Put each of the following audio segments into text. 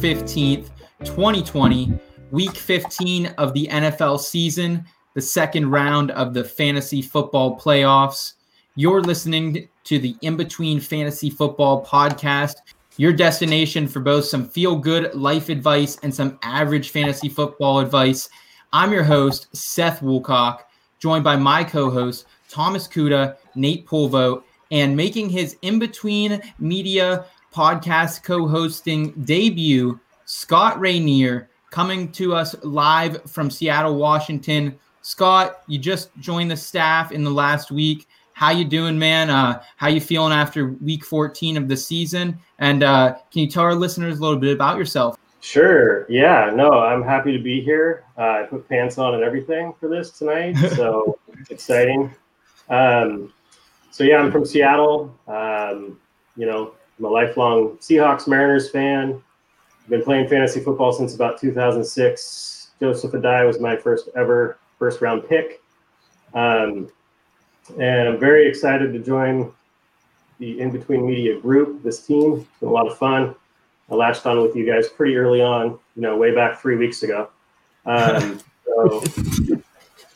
15th, 2020, week 15 of the NFL season, the second round of the fantasy football playoffs. You're listening to the In Between Fantasy Football podcast, your destination for both some feel good life advice and some average fantasy football advice. I'm your host, Seth Woolcock, joined by my co host, Thomas Kuda, Nate Pulvo, and making his in between media podcast co hosting debut, Scott Rinear, coming to us live from Seattle, Washington. Scott, you just joined the staff in the last week. How you doing, man? Uh, how you feeling after week 14 of the season? And uh, can you tell our listeners a little bit about yourself? Sure. Yeah. No, I'm happy to be here. Uh, I put pants on and everything for this tonight, so exciting. Um, so yeah, I'm from Seattle. Um, you know, I'm a lifelong Seahawks Mariners fan. I've been playing fantasy football since about 2006. Joseph Addai was my first ever first round pick. Um, and I'm very excited to join the In Between Media group, this team. It's been a lot of fun. I latched on with you guys pretty early on, you know, way back three weeks ago. Um, so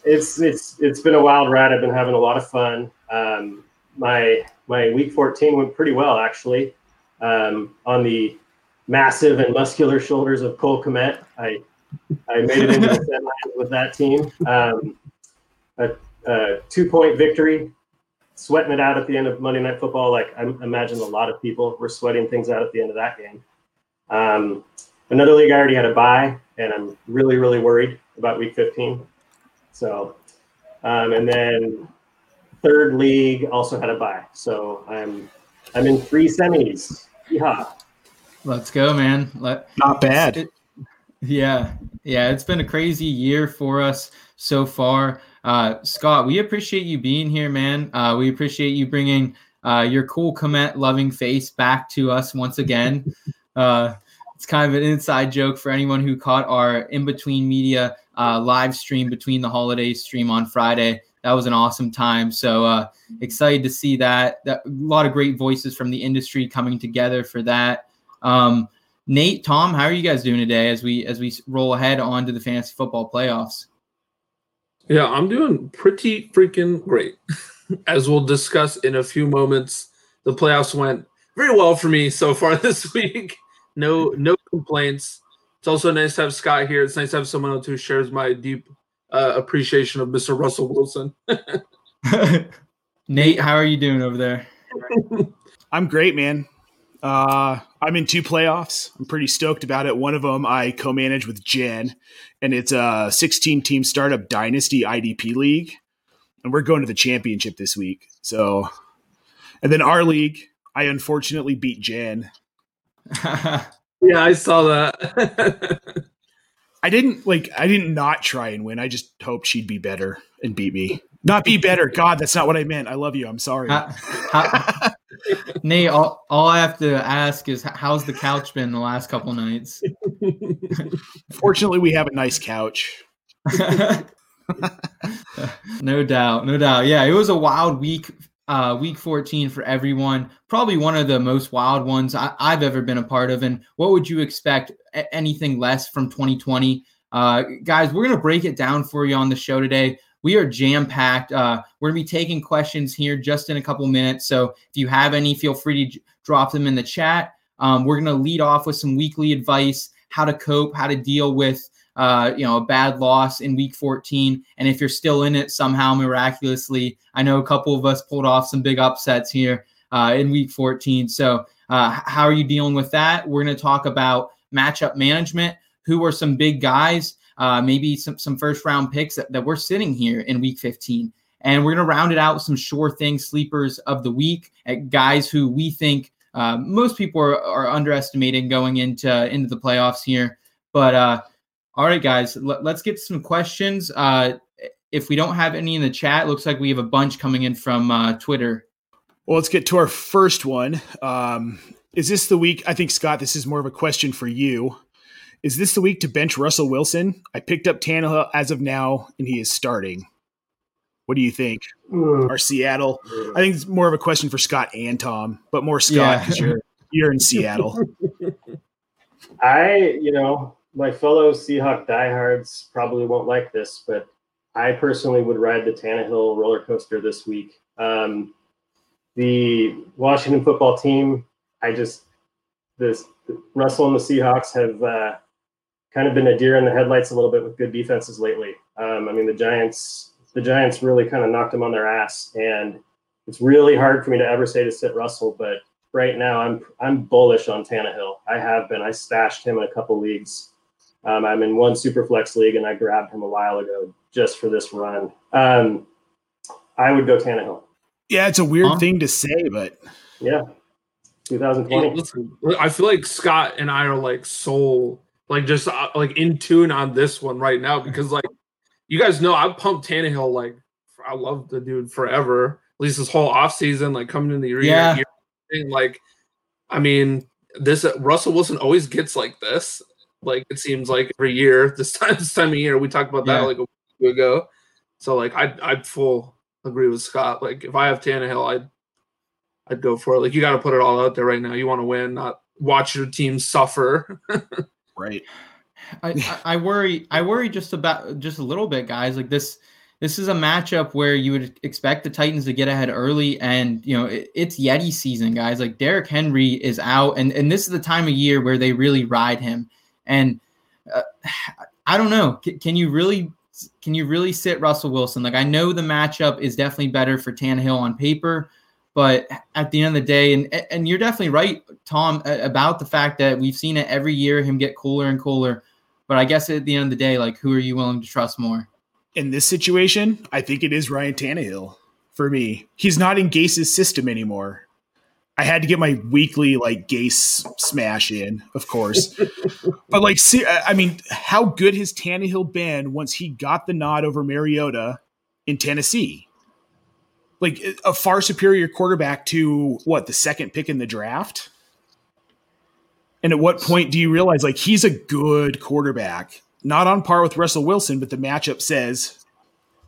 it's it's it's been a wild ride. I've been having a lot of fun. Um, my my week 14 went pretty well actually. Um, on the massive and muscular shoulders of Cole Kmet, I I made it into the with that team. Um, a, a two point victory, sweating it out at the end of Monday Night Football. Like I imagine a lot of people were sweating things out at the end of that game. Um, another league I already had a bye, and I'm really really worried about week 15. So, um, and then third league also had a bye. So I'm I'm in three semis. Yeah. Let's go, man. Let, Not bad. It, yeah, yeah. It's been a crazy year for us so far. Uh, Scott, we appreciate you being here, man. Uh, we appreciate you bringing uh, your cool comment loving face back to us once again. Uh, it's kind of an inside joke for anyone who caught our in between media uh, live stream between the holidays stream on Friday. That was an awesome time. So uh, excited to see that. that. A lot of great voices from the industry coming together for that. Um, Nate, Tom, how are you guys doing today as we as we roll ahead onto the fantasy football playoffs? Yeah, I'm doing pretty freaking great. as we'll discuss in a few moments, the playoffs went very well for me so far this week. No no complaints. It's also nice to have Scott here. It's nice to have someone else who shares my deep uh, appreciation of Mr. Russell Wilson. Nate, how are you doing over there? I'm great, man. Uh, I'm in two playoffs. I'm pretty stoked about it. One of them I co-manage with Jen, and it's a 16 team startup dynasty IDP league, and we're going to the championship this week. So, and then our league, I unfortunately beat Jen. Yeah, I saw that. I didn't like I didn't not try and win. I just hoped she'd be better and beat me. Not be better. God, that's not what I meant. I love you. I'm sorry. How, Nate, all, all I have to ask is how's the couch been the last couple nights? Fortunately, we have a nice couch. no doubt, no doubt. Yeah, it was a wild week uh, week 14 for everyone. Probably one of the most wild ones I, have ever been a part of. And what would you expect? Anything less from 2020? Uh, guys, we're going to break it down for you on the show today. We are jam packed. Uh, we're going to be taking questions here just in a couple minutes. So if you have any, feel free to drop them in the chat. Um, we're going to lead off with some weekly advice, how to cope, how to deal with uh, you know, a bad loss in week 14. And if you're still in it somehow miraculously, I know a couple of us pulled off some big upsets here uh, in week 14. So, uh, how are you dealing with that? We're going to talk about matchup management. Who are some big guys? Uh, maybe some, some first round picks that, that we're sitting here in week 15. And we're going to round it out with some sure thing sleepers of the week at guys who we think uh, most people are, are underestimating going into into the playoffs here. But uh, all right, guys, let, us get some questions. Uh, if we don't have any in the chat, looks like we have a bunch coming in from uh, Twitter. Well, let's get to our first one. Um, is this the week? I think, Scott, this is more of a question for you. Is this the week to bench Russell Wilson? I picked up Tannehill as of now, and he is starting. What do you think? Mm. Or Seattle? I think it's more of a question for Scott and Tom, but more Scott Yeah. because you're you're in Seattle. I, you know, my fellow Seahawk diehards probably won't like this, but I personally would ride the Tannehill roller coaster this week. Um, the Washington football team, I just this Russell and the Seahawks have uh, kind of been a deer in the headlights a little bit with good defenses lately. Um, I mean, the Giants, the Giants really kind of knocked them on their ass, and it's really hard for me to ever say to sit Russell, but right now I'm I'm bullish on Tannehill. I have been. I stashed him in a couple leagues. Um, I'm in one super flex league, and I grabbed him a while ago just for this run. Um, I would go Tannehill. yeah, it's a weird Huh? thing to say, but Yeah, 2020. Listen, I feel like Scott and I are like soul, like just uh, like in tune on this one right now because like you guys know I pumped Tannehill like I love the dude forever. At least this whole offseason, like coming in the year, Yeah. year like I mean, this Russell Wilson always gets like this. Like it seems like every year, this time this time of year, we talked about that Yeah. like a week ago. So like I I full agree with Scott. Like if I have Tannehill, I'd I'd go for it. Like you got to put it all out there right now. You want to win, not watch your team suffer. right. I, I worry I worry just about just a little bit, guys. Like this this is a matchup where you would expect the Titans to get ahead early, and you know it, it's Yeti season, guys. Like Derrick Henry is out, and and this is the time of year where they really ride him. And uh, I don't know, can, can you really can you really sit Russell Wilson? Like I know the matchup is definitely better for Tannehill on paper, but at the end of the day, and and you're definitely right, Tom, about the fact that we've seen it every year him get cooler and cooler. But I guess at the end of the day, like who are you willing to trust more? In this situation, I think it is Ryan Tannehill for me. He's not in Gase's system anymore. I had to get my weekly like Gase smash in, of course. but like, see, I I mean, how good has Tannehill been once he got the nod over Mariota in Tennessee? Like a far superior quarterback to what the second pick in the draft. And at what point do you realize like he's a good quarterback, not on par with Russell Wilson, but the matchup says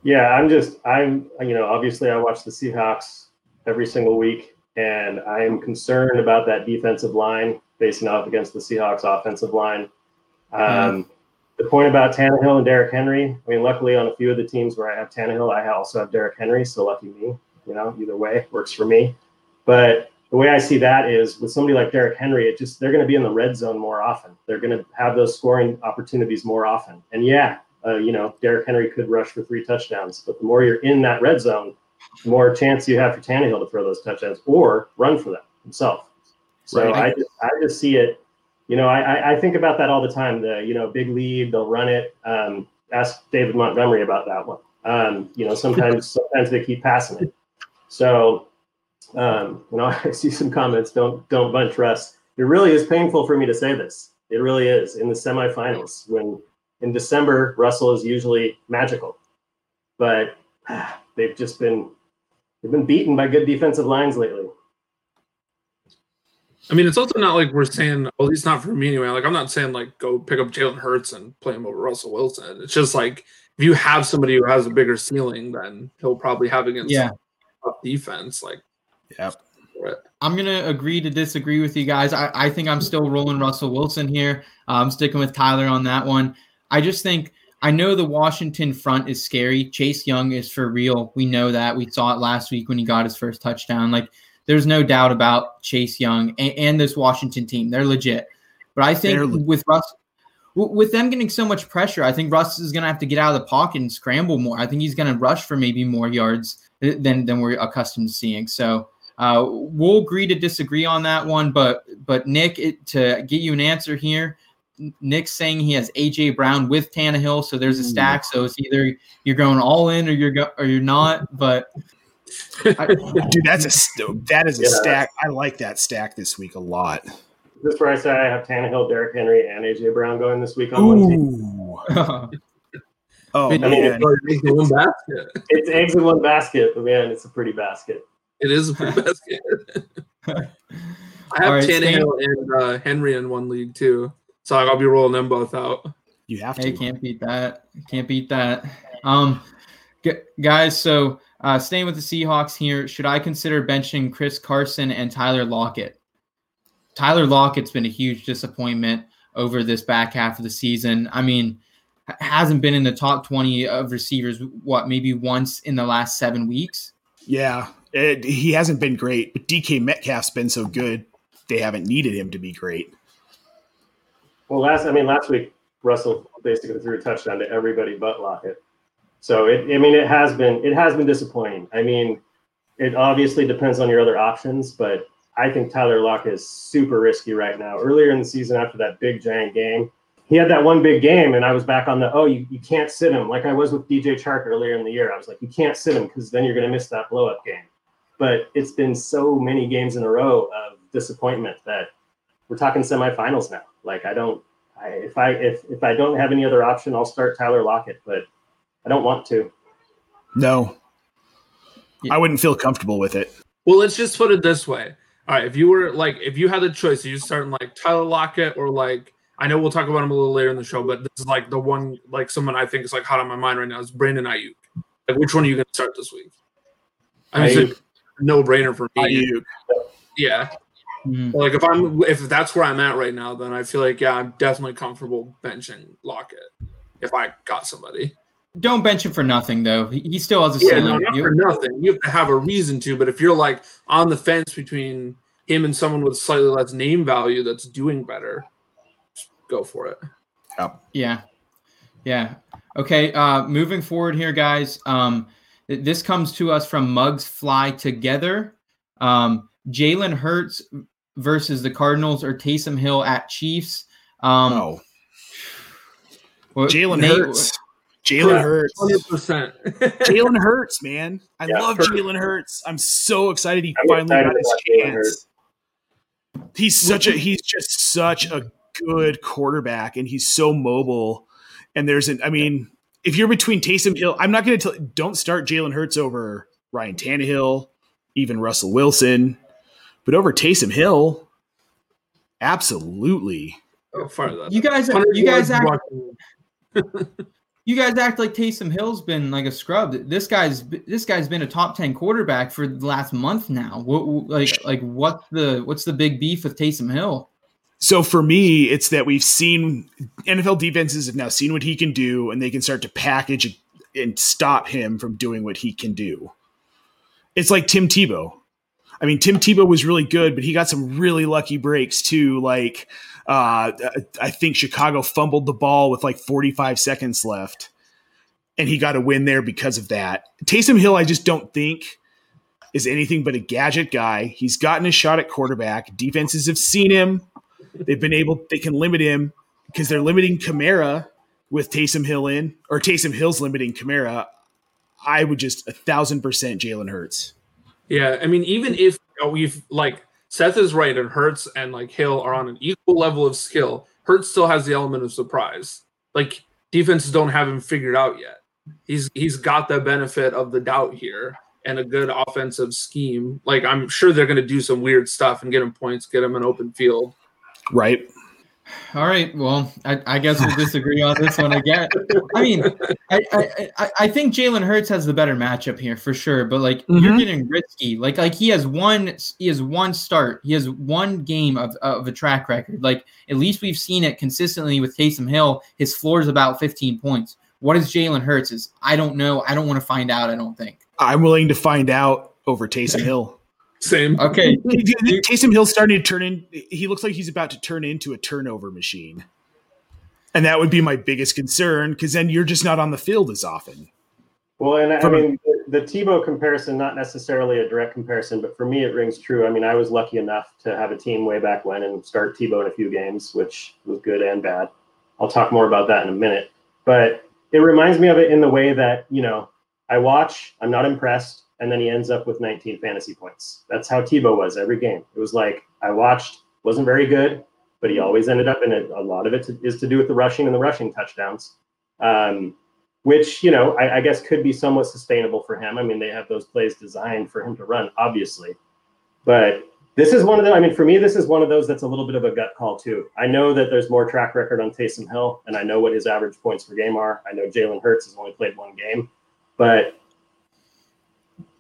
Yeah, I'm just I'm you know obviously I watch the Seahawks every single week, and I am concerned about that defensive line facing off against the Seahawks offensive line. Um, The point about Tannehill and Derrick Henry. I mean, luckily on a few of the teams where I have Tannehill, I also have Derrick Henry. So lucky me. You know, either way works for me. But the way I see that is with somebody like Derrick Henry, it just they're going to be in the red zone more often. They're going to have those scoring opportunities more often. And yeah, uh, you know, Derrick Henry could rush for three touchdowns, but the more you're in that red zone, the more chance you have for Tannehill to throw those touchdowns or run for them himself. So Right. I, just, I just see it. You know, I, I- I think about that all the time. The you know big lead, they'll run it. Um, ask David Montgomery about that one. Um, you know, sometimes sometimes they keep passing it. So, um, you know, I see some comments. Don't don't bunch Russ. It really is painful for me to say this. It really is in the semifinals when in December Russell is usually magical, but ah, they've just been they've been beaten by good defensive lines lately. I mean, it's also not like we're saying, well, at least not for me anyway. Like, I'm not saying like go pick up Jalen Hurts and play him over Russell Wilson. It's just like if you have somebody who has a bigger ceiling, then he'll probably have against Yeah. Tough defense. Like, Yep. I'm gonna agree to disagree with you guys. I, I think I'm still rolling Russell Wilson here. Uh, I'm sticking with Tyler on that one. I just think I know the Washington front is scary. Chase Young is for real. We know that. We saw it last week when he got his first touchdown. Like there's no doubt about Chase Young and, and this Washington team. They're legit. But I think They're with Russ w- with them getting so much pressure, I think Russ is gonna have to get out of the pocket and scramble more. I think he's gonna rush for maybe more yards than than we're accustomed to seeing. So uh, we'll agree to disagree on that one, but but Nick, it, to get you an answer here, N- Nick's saying he has AJ Brown with Tannehill, so there's a stack. So it's either you're going all in or you're go, or you're not. But I, Dude, that's a st- that is a Yeah. stack. I like that stack this week a lot. Is this where I say I have Tannehill, Derrick Henry, and AJ Brown going this week on one team? Ooh. Oh I I mean, man. it's like making one basket. It's eggs in one basket, but man, it's a pretty basket. It is a pretty basket. I have All right, Tannehill and uh, Henry in one league too, so I'll be rolling them both out. You have hey, to. can't beat that. Can't beat that. Um, guys. So uh, staying with the Seahawks here, should I consider benching Chris Carson and Tyler Lockett? Tyler Lockett's been a huge disappointment over this back half of the season. I mean, hasn't been in the top 20 of receivers, what, maybe once in the last seven weeks? Yeah, it, he hasn't been great, but DK Metcalf's been so good, they haven't needed him to be great. Well, last, I mean, last week, Russell basically threw a touchdown to everybody but Lockett. So it, I mean, it has been, it has been disappointing. I mean, it obviously depends on your other options, but I think Tyler Lockett is super risky right now. Earlier in the season, after that big giant game, he had that one big game, and I was back on the oh, you, you can't sit him like I was with DJ Chark earlier in the year. I was like, you can't sit him because then you're going to miss that blow up game. But it's been so many games in a row of disappointment that we're talking semifinals now. Like I don't, I, if I if if I don't have any other option, I'll start Tyler Lockett, but I don't want to. No, I wouldn't feel comfortable with it. Well, let's just put it this way. All right, if you were like, if you had the choice, you starting like Tyler Lockett or like, I know we'll talk about him a little later in the show, but this is like the one, like someone I think is like hot on my mind right now is Brandon Aiyuk. Like, which one are you going to start this week? I mean, no brainer for me. Aiyuk. Yeah. Mm-hmm. Like if I'm if that's where I'm at right now, then I feel like yeah, I'm definitely comfortable benching Lockett if I got somebody. Don't bench him for nothing though. He still has a yeah, no, not for nothing. You have to have a reason to. But if you're like on the fence between him and someone with slightly less name value that's doing better, go for it. Yep. Yeah. Yeah. Okay. Uh, moving forward here, guys. Um, this comes to us from Mugs Fly Together. Um, Jalen Hurts versus the Cardinals or Taysom Hill at Chiefs. Um, oh. Jalen Hurts. Jalen Hurts. 100%. Jalen Hurts, man. I yeah, love Jalen Hurts. I'm so excited he I'm finally got his chance. He's such a he's just such a good quarterback and he's so mobile. And there's an I mean, if you're between Taysom Hill, I'm not gonna tell don't start Jalen Hurts over Ryan Tannehill, even Russell Wilson, but over Taysom Hill, absolutely. Oh, you guys, you guys act, you guys act like Taysom Hill's been like a scrub. This guy's this guy's been a top ten quarterback for the last month now. What like like what's the what's the big beef with Taysom Hill? So for me, it's that we've seen NFL defenses have now seen what he can do, and they can start to package and stop him from doing what he can do. It's like Tim Tebow. I mean, Tim Tebow was really good, but he got some really lucky breaks too. Like uh, I think Chicago fumbled the ball with like 45 seconds left, and he got a win there because of that. Taysom Hill, I just don't think is anything but a gadget guy. He's gotten a shot at quarterback. Defenses have seen him. They've been able, they can limit him because they're limiting Kamara with Taysom Hill in, or Taysom Hill's limiting Kamara. I would just a thousand percent Jalen Hurts. Yeah, I mean, even if we've like Seth is right, and Hurts and like Hill are on an equal level of skill. Hurts still has the element of surprise. Like defenses don't have him figured out yet. He's he's got the benefit of the doubt here and a good offensive scheme. Like I'm sure they're going to do some weird stuff and get him points, get him an open field. Right. All right. Well, I, I, guess we'll disagree on this one again. I mean, I, I, I think Jalen Hurts has the better matchup here for sure. But like mm-hmm. you're getting risky. Like like he has one he has one start. He has one game of, of a track record. Like at least we've seen it consistently with Taysom Hill. His floor is about 15 points. What is Jalen Hurts? Is I don't know. I don't want to find out. I don't think. I'm willing to find out over Taysom Hill. Same. Okay. Taysom Hill's starting to turn in. He looks like he's about to turn into a turnover machine, and that would be my biggest concern because then you're just not on the field as often. Well, and I mean the, the Tebow comparison, not necessarily a direct comparison, but for me it rings true. I mean, I was lucky enough to have a team way back when and start Tebow in a few games, which was good and bad. I'll talk more about that in a minute, but it reminds me of it in the way that you know I watch, I'm not impressed and then he ends up with 19 fantasy points. That's how Tebow was every game. It was like I watched, wasn't very good, but he always ended up in it. A lot of it is to do with the rushing and the rushing touchdowns, um, which you know I, I, guess could be somewhat sustainable for him. I mean, they have those plays designed for him to run, obviously, but this is one of the. I mean, for me, this is one of those that's a little bit of a gut call too. I know that there's more track record on Taysom Hill, and I know what his average points per game are. I know Jalen Hurts has only played one game. but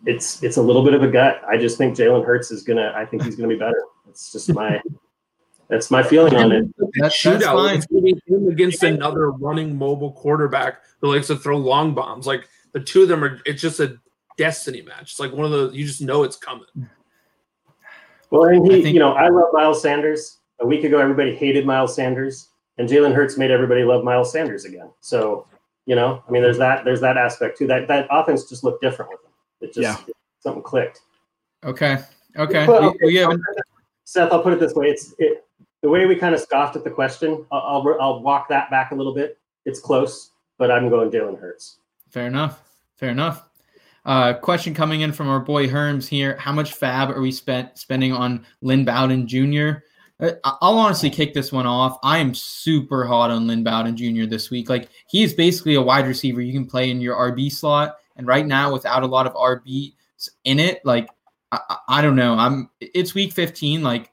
it's it's a little bit of a gut. I just think Jalen Hurts is gonna. I think he's gonna be better. It's just my that's my feeling on it. That's, that's fine. It's gonna be him against another running mobile quarterback who likes to throw long bombs. Like the two of them are. It's just a destiny match. It's like one of those. You just know it's coming. Well, and I he, think- you know, I love Miles Sanders. A week ago, everybody hated Miles Sanders, and Jalen Hurts made everybody love Miles Sanders again. So, you know, I mean, there's that there's that aspect too. That that offense just looked different with him. It just Yeah. something clicked. Okay. Okay. Well, We, we haven't. Seth, I'll put it this way: it's it, the way we kind of scoffed at the question. I'll, I'll I'll walk that back a little bit. It's close, but I'm going Jalen Hurts. Fair enough. Fair enough. Uh, question coming in from our boy Herms here. How much fab are we spent spending on Lynn Bowden Jr.? Uh, I'll honestly kick this one off. I am super hot on Lynn Bowden Jr. this week. Like he is basically a wide receiver you can play in your RB slot, and right now without a lot of RB in it, like I, I- don't know. I'm it's week 15. Like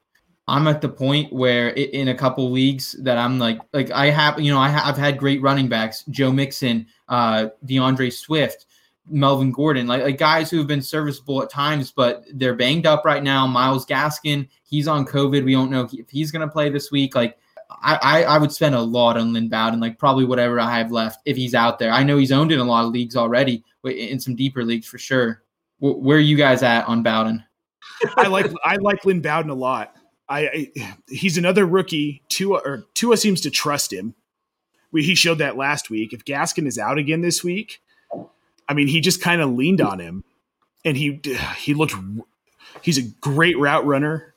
I'm at the point where i in a couple leagues that I'm like like I have you know I ha- I've had great running backs, Joe Mixon, uh, D'Andre Swift, Melvin Gordon, like, like guys who have been serviceable at times, but they're banged up right now. Myles Gaskin, he's on COVID. We don't know if he's going to play this week. Like I, I, would spend a lot on Lynn Bowden, like probably whatever I have left if he's out there. I know he's owned in a lot of leagues already, in some deeper leagues for sure. Wh- Where are you guys at on Bowden? I like I like Lynn Bowden a lot. I, I he's another rookie. Tua or Tua seems to trust him. We, he showed that last week. If Gaskin is out again this week, I mean, he just kind of leaned on him, and he he looked. He's a great route runner.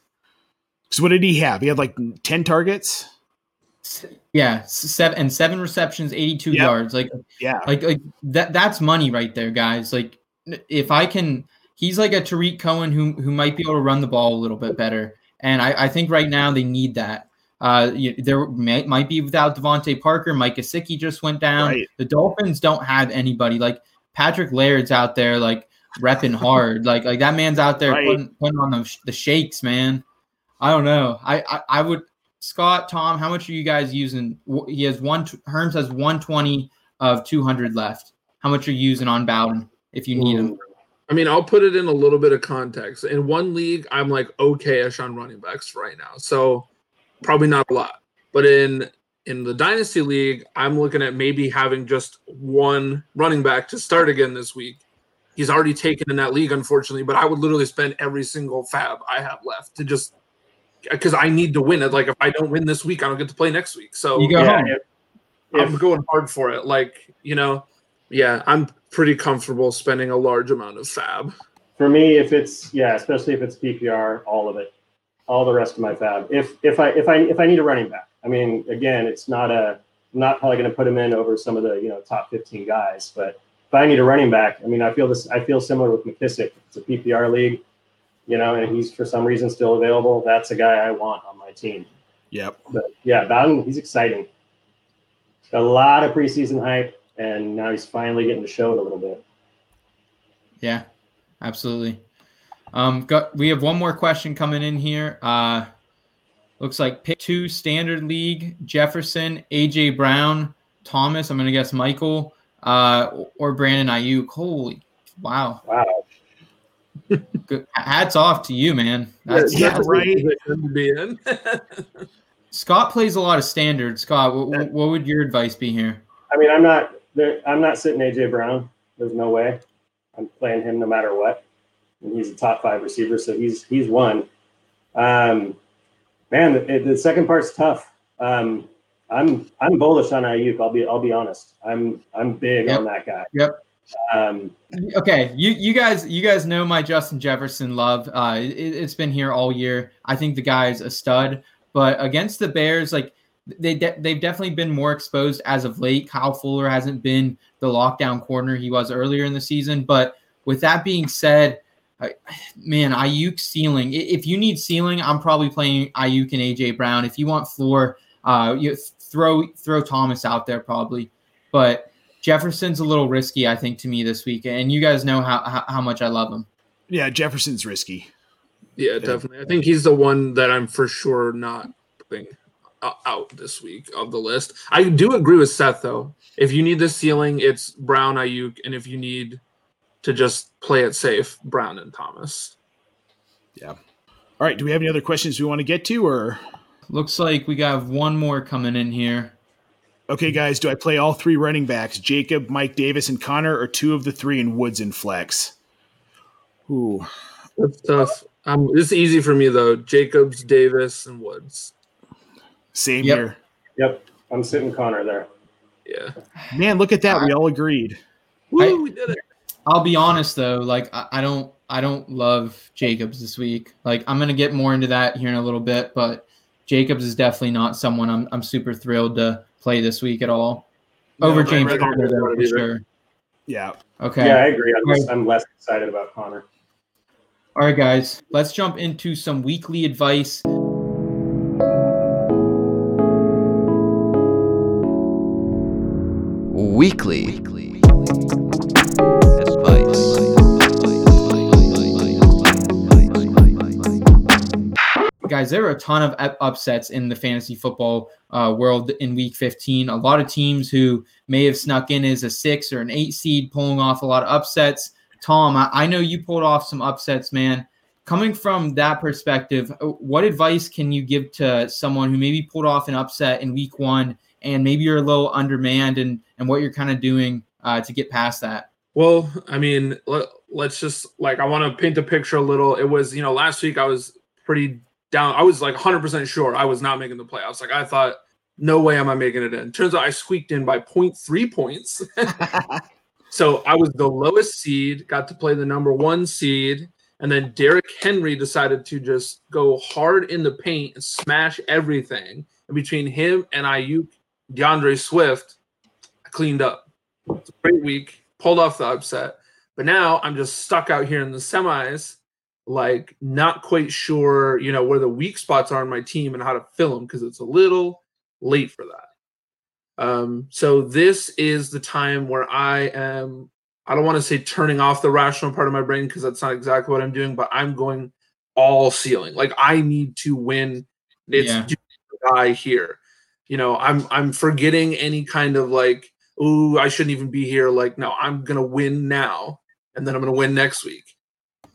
So what did he have? He had like ten targets. Yeah, seven and seven receptions, 82 Yep. yards. Like Yeah, like like that that's money right there guys like if i can he's like a tarik cohen who who might be able to run the ball a little bit better and i i think right now they need that uh you, there may, might be without DeVante parker mike Gesicki just went down Right. the dolphins don't have anybody like patrick laird's out there like repping hard like like that man's out there Right. putting, putting on the, the shakes man i don't know I, I i would scott tom how much are you guys using he has one herms has 120 of 200 left. How much are you using on Bowden if you need him? I mean, I'll put it in a little bit of context. In one league, I'm like okay-ish on running backs right now, so probably not a lot. But in in the dynasty league, I'm looking at maybe having just one running back to start again this week. He's already taken in that league, unfortunately, but I would literally spend every single fab I have left to just because I need to win it. Like if I don't win this week, I don't get to play next week. So You go Yeah, home. if- I'm if- going hard for it. Like, you know, yeah, I'm pretty comfortable spending a large amount of fab. For me, if it's yeah, especially if it's PPR, all of it, all the rest of my fab. If if I if I if I need a running back, I mean, again, it's not a I'm not probably going to put him in over some of the you know top 15 guys, but if I need a running back, I mean, I feel this. I feel similar with McKissic. It's a PPR league, you know, and he's for some reason still available. That's a guy I want on my team. yep. But yeah, Bowden, he's exciting. A lot of preseason hype, and now he's finally getting to show it a little bit. Yeah, absolutely. Um, got, we have one more question coming in here. Uh, looks like pick two standard league: Jefferson, AJ Brown, Thomas. I'm gonna guess Michael, uh, or Brandon Aiyuk. Holy, wow! Wow. Good. Hats off to you, man. That's, Yeah, that's- right. To be in. Scott plays a lot of standards. Scott, what, what would your advice be here? I mean, I'm not. I'm not sitting AJ Brown. There's no way. I'm playing him no matter what. And he's a top five receiver, so he's he's one. Um, man, the, the second part's tough. Um, I'm I'm bullish on Aiyuk. I'll be I'll be honest. I'm I'm big Yep. on that guy. Yep. Um, Okay, you you guys you guys know my Justin Jefferson love. Uh, it, it's been here all year. I think the guy's a stud, but against the Bears, like they de- they've definitely been more exposed as of late. Kyle Fuller hasn't been the lockdown corner he was earlier in the season. But with that being said, I, man, Aiyuk ceiling. If you need ceiling, I'm probably playing Aiyuk and AJ Brown. If you want floor, uh, you throw throw Thomas out there probably, but. Jefferson's a little risky, I think, to me this week, and you guys know how how, how much I love him. Yeah, Jefferson's risky. yeah, definitely. I think he's the one that I'm for sure not putting out this week of the list. I do agree with Seth though. If you need the ceiling, it's Brown, Aiyuk, and if you need to just play it safe, Brown and Thomas. Yeah. All right. Do we have any other questions we want to get to, or looks like we got one more coming in here? Okay, guys. Do I play all three running backs, Jacob, Mike Davis, and Conner, or two of the three in Woods and Flex? Ooh, that's tough. Um, this is easy for me though. Jacobs, Davis, and Woods. Same yep. here. Yep, I'm sitting Conner there. Yeah. Man, look at that. We all agreed. Woo, I, we did it. I'll be honest though, like I, I don't I don't love Jacobs this week. Like I'm gonna get more into that here in a little bit, but Jacobs is definitely not someone I'm I'm super thrilled to play this week at all. No, Over James Conner though, for sure. Yeah. Okay. Yeah, I agree. I'm, just, I'm less excited about Conner. All right, guys, let's jump into some weekly advice. Weekly, weekly. Guys, there are a ton of upsets in the fantasy football uh, world in week 15. A lot of teams who may have snuck in as a six or an eight seed, pulling off a lot of upsets. Tom, I, I know you pulled off some upsets, man. Coming from that perspective, uh, what advice can you give to someone who maybe pulled off an upset in week one and maybe you're a little undermanned and, and what you're kind of doing uh, to get past that? Well, I mean, let, let's just like, I want to paint the picture a little. It was, you know, last week I was pretty down. I was like 100% sure I was not making the playoffs. Like, I thought, no way am I making it in. Turns out I squeaked in by 0.3 points. So I was the lowest seed, got to play the number one seed, and then Derrick Henry decided to just go hard in the paint and smash everything. And between him and Aiyuk, D'Andre Swift, I cleaned up. It's a great week, pulled off the upset. But now I'm just stuck out here in the semis, like not quite sure, you know, where the weak spots are in my team and how to fill them because it's a little late for that. Um, so this is the time where I am. I don't want to say turning off the rational part of my brain because that's not exactly what I'm doing, but I'm going all ceiling. Like I need to win. It's Yeah. die here. You know, I'm I'm forgetting any kind of like, ooh, I shouldn't even be here. Like, no, I'm gonna win now, and then I'm gonna win next week,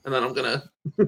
and then I'm gonna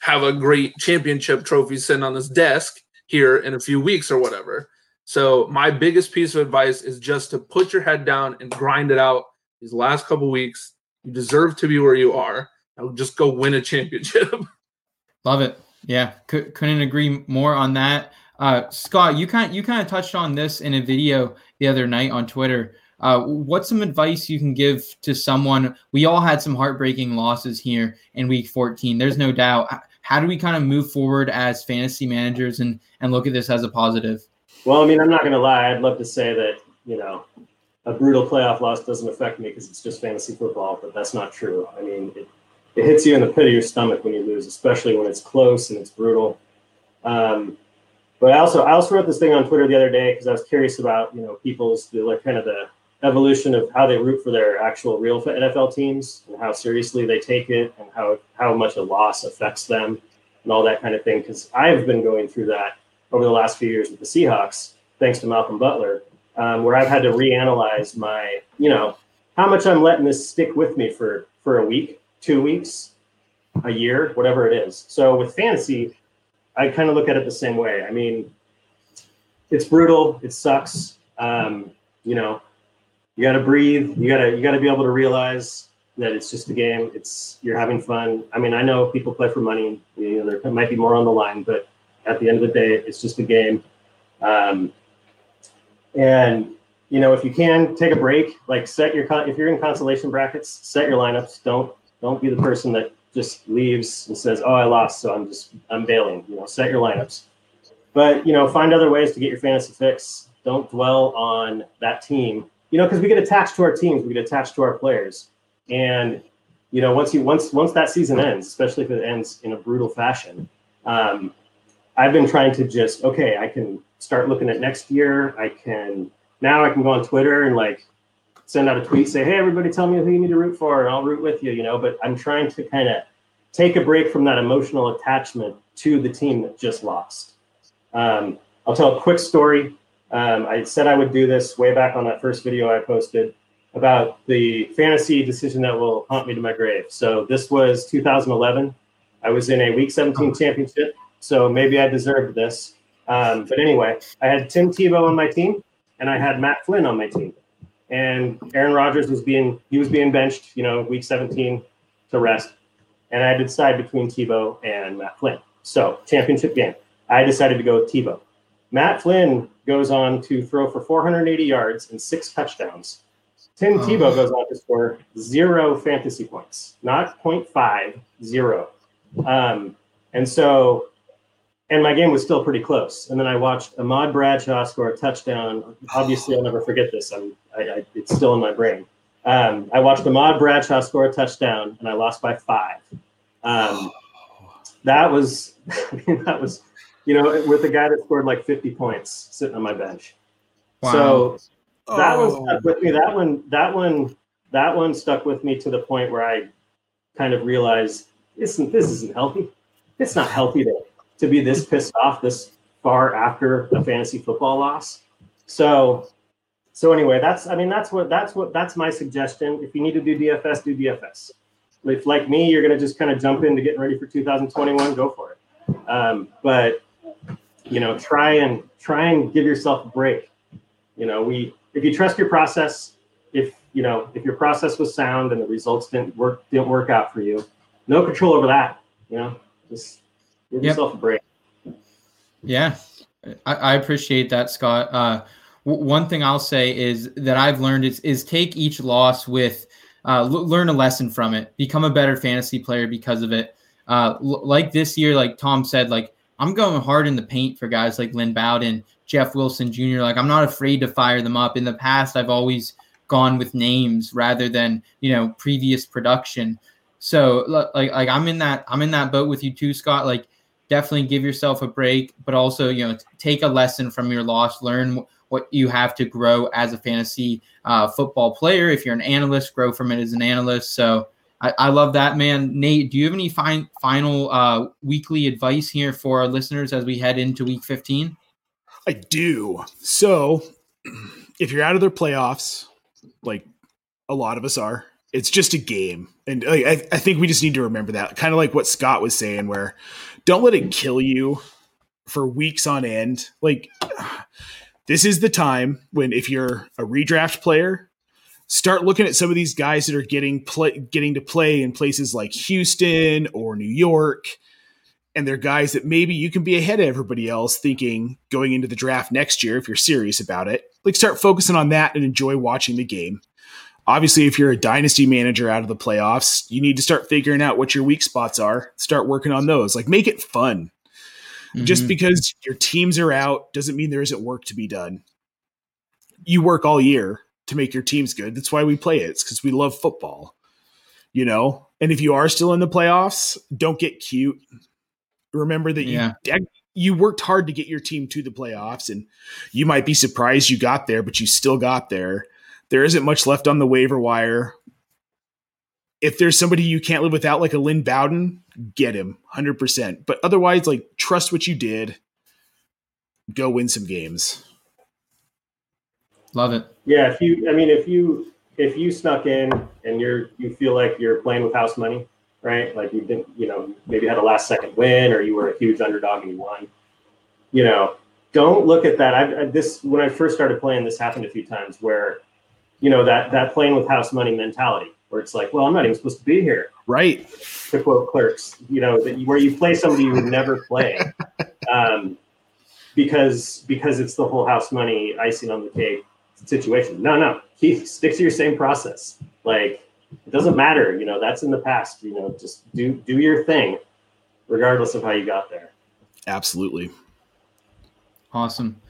have a great championship trophy sitting on this desk here in a few weeks or whatever. So my biggest piece of advice is just to put your head down and grind it out these last couple weeks. You deserve to be where you are. Now just go win a championship. Love it. Yeah, C- couldn't agree more on that. Uh, Scott, you kind you kind of touched on this in a video the other night on Twitter. Uh, what's some advice you can give to someone? We all had some heartbreaking losses here in Week 14. There's no doubt. How do we kind of move forward as fantasy managers and and look at this as a positive? Well, I mean, I'm not going to lie. I'd love to say that, you know, a brutal playoff loss doesn't affect me because it's just fantasy football, but that's not true. I mean, it, it hits you in the pit of your stomach when you lose, especially when it's close and it's brutal. Um, but I also I also wrote this thing on Twitter the other day because I was curious about you know people's the, like kind of the evolution of how they root for their actual real NFL teams and how seriously they take it and how how much a loss affects them and all that kind of thing. Because I've been going through that over the last few years with the Seahawks, thanks to Malcolm Butler, um, where I've had to reanalyze my, you know, how much I'm letting this stick with me for for a week, two weeks, a year, whatever it is. So with fantasy, I kind of look at it the same way. I mean, it's brutal, it sucks. Um, you know, you got to breathe. You got to you got to be able to realize that it's just a game. It's you're having fun. I mean, I know people play for money. You know, there might be more on the line, but at the end of the day, it's just a game. Um, and you know, if you can take a break, like set your if you're in consolation brackets, set your lineups. Don't don't be the person that just leaves and says, "Oh, I lost, so I'm just I'm bailing." You know, set your lineups. But you know, find other ways to get your fantasy fix. Don't dwell on that team. You know, because we get attached to our teams, we get attached to our players, and you know, once you once once that season ends, especially if it ends in a brutal fashion, um, I've been trying to just okay, I can start looking at next year. I can now I can go on Twitter and like send out a tweet, say, hey, everybody, tell me who you need to root for, and I'll root with you. You know, but I'm trying to kind of take a break from that emotional attachment to the team that just lost. Um, I'll tell a quick story. Um, I said I would do this way back on that first video I posted about the fantasy decision that will haunt me to my grave. So this was 2011. I was in a Week 17 championship, so maybe I deserved this. Um, but anyway, I had Tim Tebow on my team, and I had Matt Flynn on my team. And Aaron Rodgers was being he was being benched, you know, Week 17 to rest, and I had to decide between Tebow and Matt Flynn. So championship game, I decided to go with Tebow. Matt Flynn goes on to throw for 480 yards and six touchdowns. Tim oh. Tebow goes on to score zero fantasy points, not 0.5, zero. Um, and so, and my game was still pretty close. And then I watched Ahmad Bradshaw score a touchdown. Obviously, I'll never forget this. I'm, I, I, it's still in my brain. Um, I watched Ahmad Bradshaw score a touchdown, and I lost by five. Um, that was that was, you know, with a guy that scored like 50 points sitting on my bench. Wow. So that oh. one stuck with me. That one, that one, that one stuck with me to the point where I kind of realized this isn't this isn't healthy. It's not healthy to to be this pissed off this far after a fantasy football loss. So so anyway, that's I mean that's what that's what that's my suggestion. If you need to do DFS, do DFS. If like me, you're gonna just kind of jump into getting ready for 2021, go for it. Um, but you know, try and try and give yourself a break. You know, we if you trust your process, if you know if your process was sound and the results didn't work didn't work out for you, no control over that. You know, just give yep. yourself a break. Yeah, I, I appreciate that, Scott. Uh, w- one thing I'll say is that I've learned is is take each loss with uh, l- learn a lesson from it, become a better fantasy player because of it. Uh, l- like this year, like Tom said, like I'm going hard in the paint for guys like Lynn Bowden, Jeff Wilson Jr. Like I'm not afraid to fire them up. In the past, I've always gone with names rather than you know previous production. So like like I'm in that I'm in that boat with you too, Scott. Like definitely give yourself a break, but also you know take a lesson from your loss, learn what you have to grow as a fantasy uh, football player. If you're an analyst, grow from it as an analyst. So I, I love that, man. Nate, do you have any final uh, weekly advice here for our listeners as we head into Week 15? I do. So if you're out of their playoffs, like a lot of us are, it's just a game. And like, I, I think we just need to remember that. Kind of like what Scott was saying, where don't let it kill you for weeks on end. Like, this is the time when if you're a redraft player, start looking at some of these guys that are getting play, getting to play in places like Houston or New York. And they're guys that maybe you can be ahead of everybody else thinking going into the draft next year if you're serious about it. Like start focusing on that and enjoy watching the game obviously if you're a dynasty manager out of the playoffs you need to start figuring out what your weak spots are start working on those like make it fun mm-hmm. just because your teams are out doesn't mean there isn't work to be done you work all year to make your teams good that's why we play it it's because we love football you know and if you are still in the playoffs don't get cute remember that yeah. you you worked hard to get your team to the playoffs and you might be surprised you got there but you still got there there isn't much left on the waiver wire. If there's somebody you can't live without, like a Lynn Bowden, get him 100%. But otherwise, like, trust what you did. Go win some games. Love it. Yeah. If you, I mean, if you, if you snuck in and you're, you feel like you're playing with house money, right? Like you didn't, you know, maybe had a last second win or you were a huge underdog and you won, you know, don't look at that. I, I, this when I first started playing, this happened a few times where you know that that playing with house money mentality where it's like well i'm not even supposed to be here right to quote clerks you know that where you play somebody you would never play um, because because it's the whole house money icing on the cake situation. No no. Keep stick to your same process. Like it doesn't matter you know that's in the past you know just do do your thing regardless of how you got there. Absolutely. Awesome.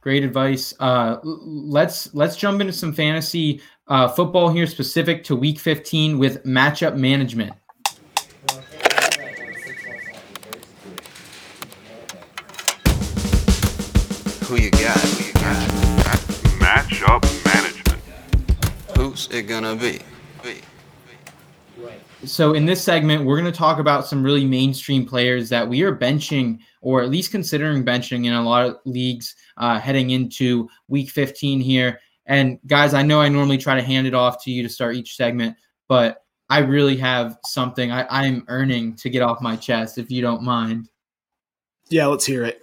Great advice. Uh, let's let's jump into some fantasy uh, football here, specific to Week 15 with matchup management. Who's it gonna be? So in this segment, we're going to talk about some really mainstream players that we are benching or at least considering benching in a lot of leagues uh, heading into week 15 here. And guys, I know I normally try to hand it off to you to start each segment, but I really have something I, I'm earning to get off my chest, if you don't mind. Yeah, let's hear it.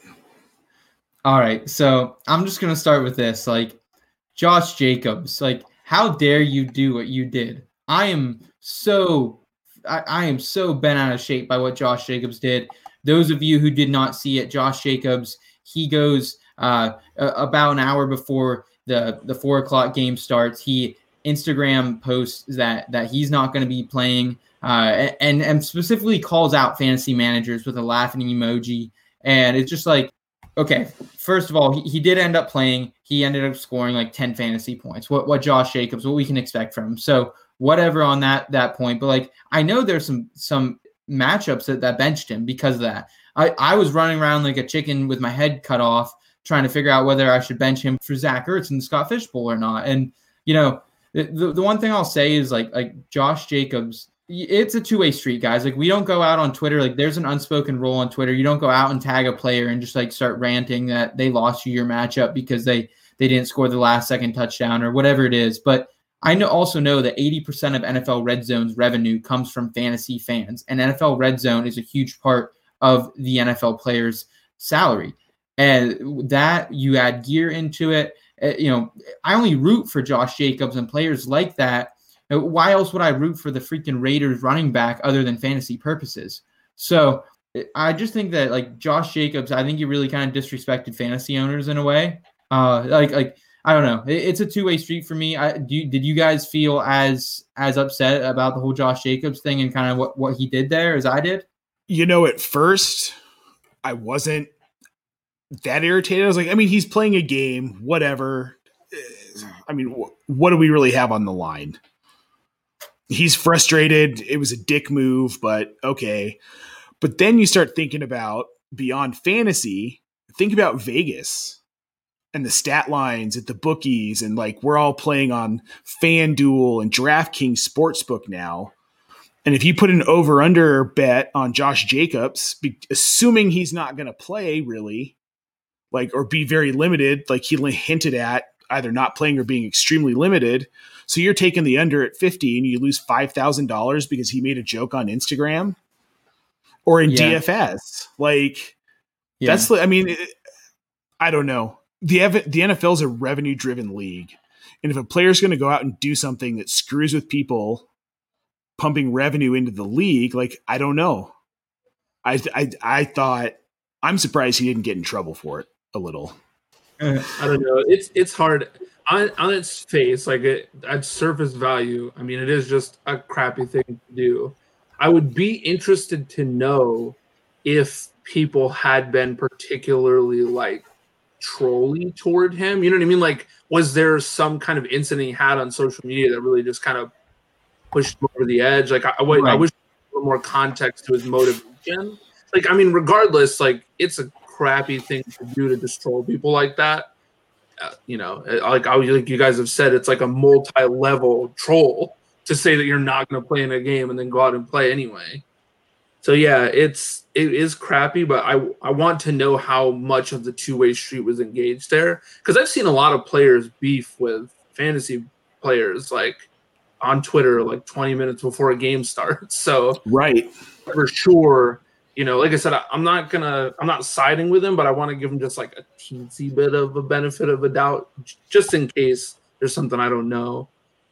All right. So I'm just going to start with this. Like, Josh Jacobs, like, how dare you do what you did? I am so. I, I am so bent out of shape by what Josh Jacobs did. Those of you who did not see it, Josh Jacobs, he goes uh, about an hour before the the four o'clock game starts. He Instagram posts that that he's not going to be playing, uh, and and specifically calls out fantasy managers with a laughing emoji, and it's just like, okay, first of all, he, he did end up playing. He ended up scoring like ten fantasy points. What what Josh Jacobs, what we can expect from him. So whatever on that that point, but like I know there's some some matchups that, that benched him because of that. I, I was running around like a chicken with my head cut off, trying to figure out whether I should bench him for Zach Ertz and Scott Fish Bowl or not. And you know, the, the one thing I'll say is like like Josh Jacobs, it's a two way street, guys. Like we don't go out on Twitter. Like there's an unspoken rule on Twitter. You don't go out and tag a player and just like start ranting that they lost you your matchup because they they didn't score the last second touchdown or whatever it is. But I know also know that 80% of NFL Red Zone's revenue comes from fantasy fans, and NFL Red Zone is a huge part of the NFL players' salary. And that you add gear into it, uh, you know, I only root for Josh Jacobs and players like that. Why else would I root for the freaking Raiders running back other than fantasy purposes? So I just think that like Josh Jacobs, I think he really kind of disrespected fantasy owners in a way. Uh, like like I don't know, it's a two way street for me. I do. Did you guys feel as as upset about the whole Josh Jacobs thing and kind of what what he did there as I did? You know, at first I wasn't that irritated. I was like, I mean, he's playing a game, whatever. I mean, wh- what do we really have on the line? He's frustrated. It was a dick move, but okay. But then you start thinking about beyond fantasy, think about Vegas and the stat lines at the bookies, and like we're all playing on FanDuel and DraftKings Sportsbook now. And if you put an over under bet on Josh Jacobs, be, assuming he's not going to play really, like or be very limited, like he hinted at either not playing or being extremely limited. So you're taking the under at 50 and you lose $5,000 because he made a joke on Instagram or in yeah. DFS. Like yeah. that's I mean I don't know. The the NFL is a revenue driven league. And if a player's going to go out and do something that screws with people pumping revenue into the league, like I don't know. I I I thought I'm surprised he didn't get in trouble for it a little. Uh, I don't know. It's it's hard on on its face, like it, at surface value. I mean, it is just a crappy thing to do. I would be interested to know if people had been particularly like trolly toward him. You know what I mean? Like, was there some kind of incident he had on social media that really just kind of pushed him over the edge? Like, I, I, right. I wish more context to his motivation. Like, I mean, regardless, like it's a crappy thing to do to just troll people like that. You know, like I like you guys have said, it's like a multi-level troll to say that you're not going to play in a game and then go out and play anyway. So yeah, it's it is crappy, but I I want to know how much of the two-way street was engaged there because I've seen a lot of players beef with fantasy players like on Twitter like 20 minutes before a game starts. So right, for sure you know, like I said, I, am not gonna, I'm not siding with him, but I want to give him just like a teensy bit of a benefit of a doubt, just in case there's something I don't know.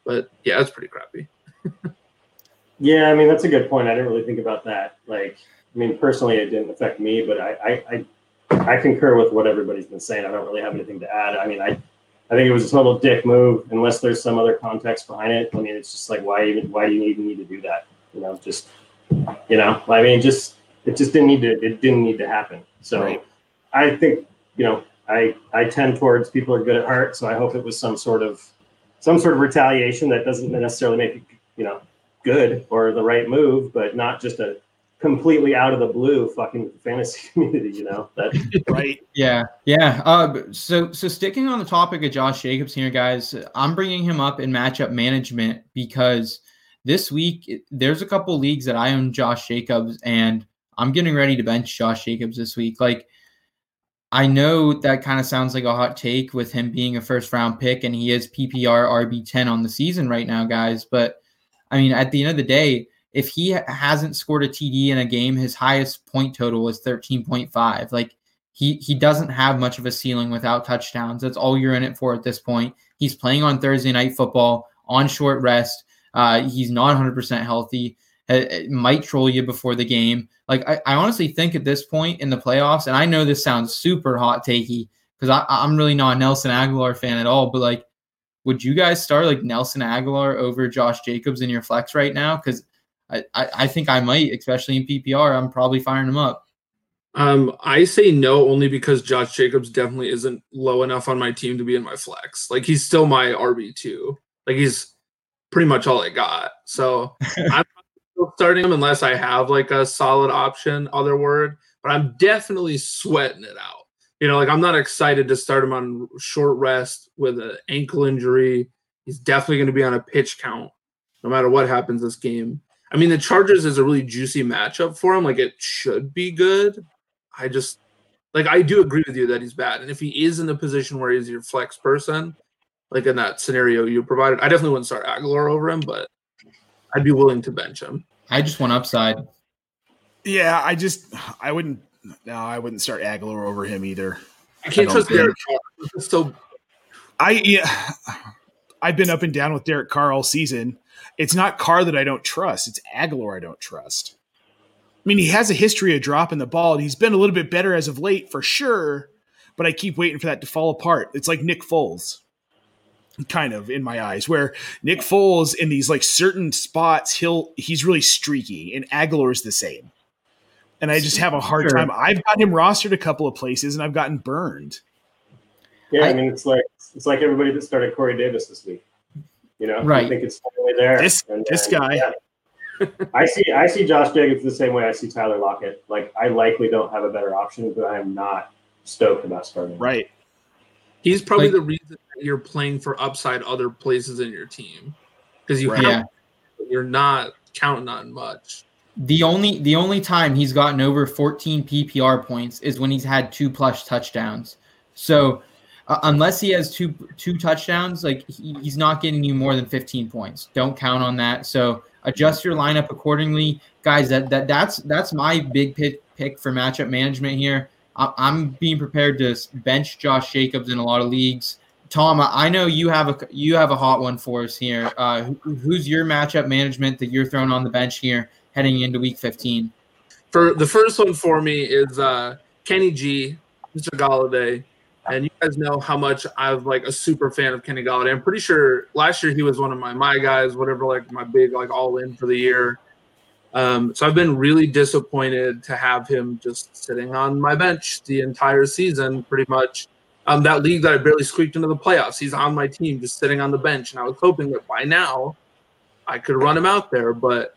But yeah, it's pretty crappy. yeah, I mean that's a good point. I didn't really think about that. Like, I mean, personally, it didn't affect me, but I, I, I, I concur with what everybody's been saying. I don't really have anything to add. I mean, I, I think it was a total dick move, unless there's some other context behind it. I mean, it's just like, why even, why do you even need to do that? You know, just, you know, I mean, just it just didn't need to it didn't need to happen. So right. I think you know I I tend towards people are good at heart, so I hope it was some sort of some sort of retaliation that doesn't necessarily make it you know good or the right move, but not just a completely out of the blue fucking fantasy community, you know. That right. Yeah. Yeah. Uh, so so sticking on the topic of Josh Jacobs here, guys, I'm bringing him up in matchup management because this week there's a couple leagues that I own Josh Jacobs and I'm getting ready to bench Josh Jacobs this week. Like, I know that kind of sounds like a hot take with him being a first round pick and he is PPR RB10 on the season right now, guys. But I mean, at the end of the day, if he hasn't scored a TD in a game, his highest point total is 13.5. Like, he he doesn't have much of a ceiling without touchdowns. That's all you're in it for at this point. He's playing on Thursday night football on short rest. Uh, he's not 100% healthy. It might troll you before the game. Like I, I, honestly think at this point in the playoffs, and I know this sounds super hot takey because I'm really not a Nelson Agholor fan at all, but like, would you guys start like Nelson Agholor over Josh Jacobs in your flex right now? Because I, I, I think I might, especially in PPR. I'm probably firing him up. Um, I say no only because Josh Jacobs definitely isn't low enough on my team to be in my flex. Like he's still my RB two. Like he's pretty much all I got. So I'm starting him unless I have like a solid option, other word. But I'm definitely sweating it out. You know, like I'm not excited to start him on short rest with an ankle injury. He's definitely going to be on a pitch count no matter what happens this game. I mean, the Chargers is a really juicy matchup for him. Like it should be good, I just like I do agree with you that he's bad, and if he is in the position where he's your flex person, like in that scenario you provided, I definitely wouldn't start Agholor over him, but I'd be willing to bench him. I just want upside. Yeah, I just I wouldn't. No, I wouldn't start Agholor over him either. I can't I trust Derek So I yeah, I've been up and down with Derek Carr all season. It's not Carr that I don't trust; it's Agholor I don't trust. I mean, he has a history of dropping the ball, and he's been a little bit better as of late for sure. But I keep waiting for that to fall apart. It's like Nick Foles, kind of in my eyes, where Nick Foles in these like certain spots, he'll he's really streaky, and Agholor is the same. And I just have a hard sure. time. I've got him rostered a couple of places, and I've gotten burned. Yeah, I, I mean, it's like it's like everybody that started Corey Davis this week. You know, right? I think it's finally there. This and, uh, this guy. Yeah I see I see Josh Jacobs the same way I see Tyler Lockett. Like I likely don't have a better option, but I am not stoked about starting. Right. He's probably like, the reason that you're playing for upside other places in your team because you right. have, you're not counting on much. The only the only time he's gotten over 14 PPR points is when he's had two plus touchdowns. So uh, unless he has two two touchdowns, like he, he's not getting you more than 15 points. Don't count on that. So adjust your lineup accordingly, guys. That that that's that's my big pick pick for matchup management here. I, am being prepared to bench Josh Jacobs in a lot of leagues. Tom, I know you have a you have a hot one for us here. Uh, who, who's your matchup management that you're throwing on the bench here heading into Week 15? For the first one for me is uh, Kenny G, Mr. Golladay. And you guys know how much I'm like a super fan of Kenny Golladay. I'm pretty sure last year he was one of my my guys, whatever, like my big like all in for the year. Um, so I've been really disappointed to have him just sitting on my bench the entire season, pretty much. Um, that league that I barely squeaked into the playoffs, he's on my team, just sitting on the bench, and I was hoping that by now I could run him out there. But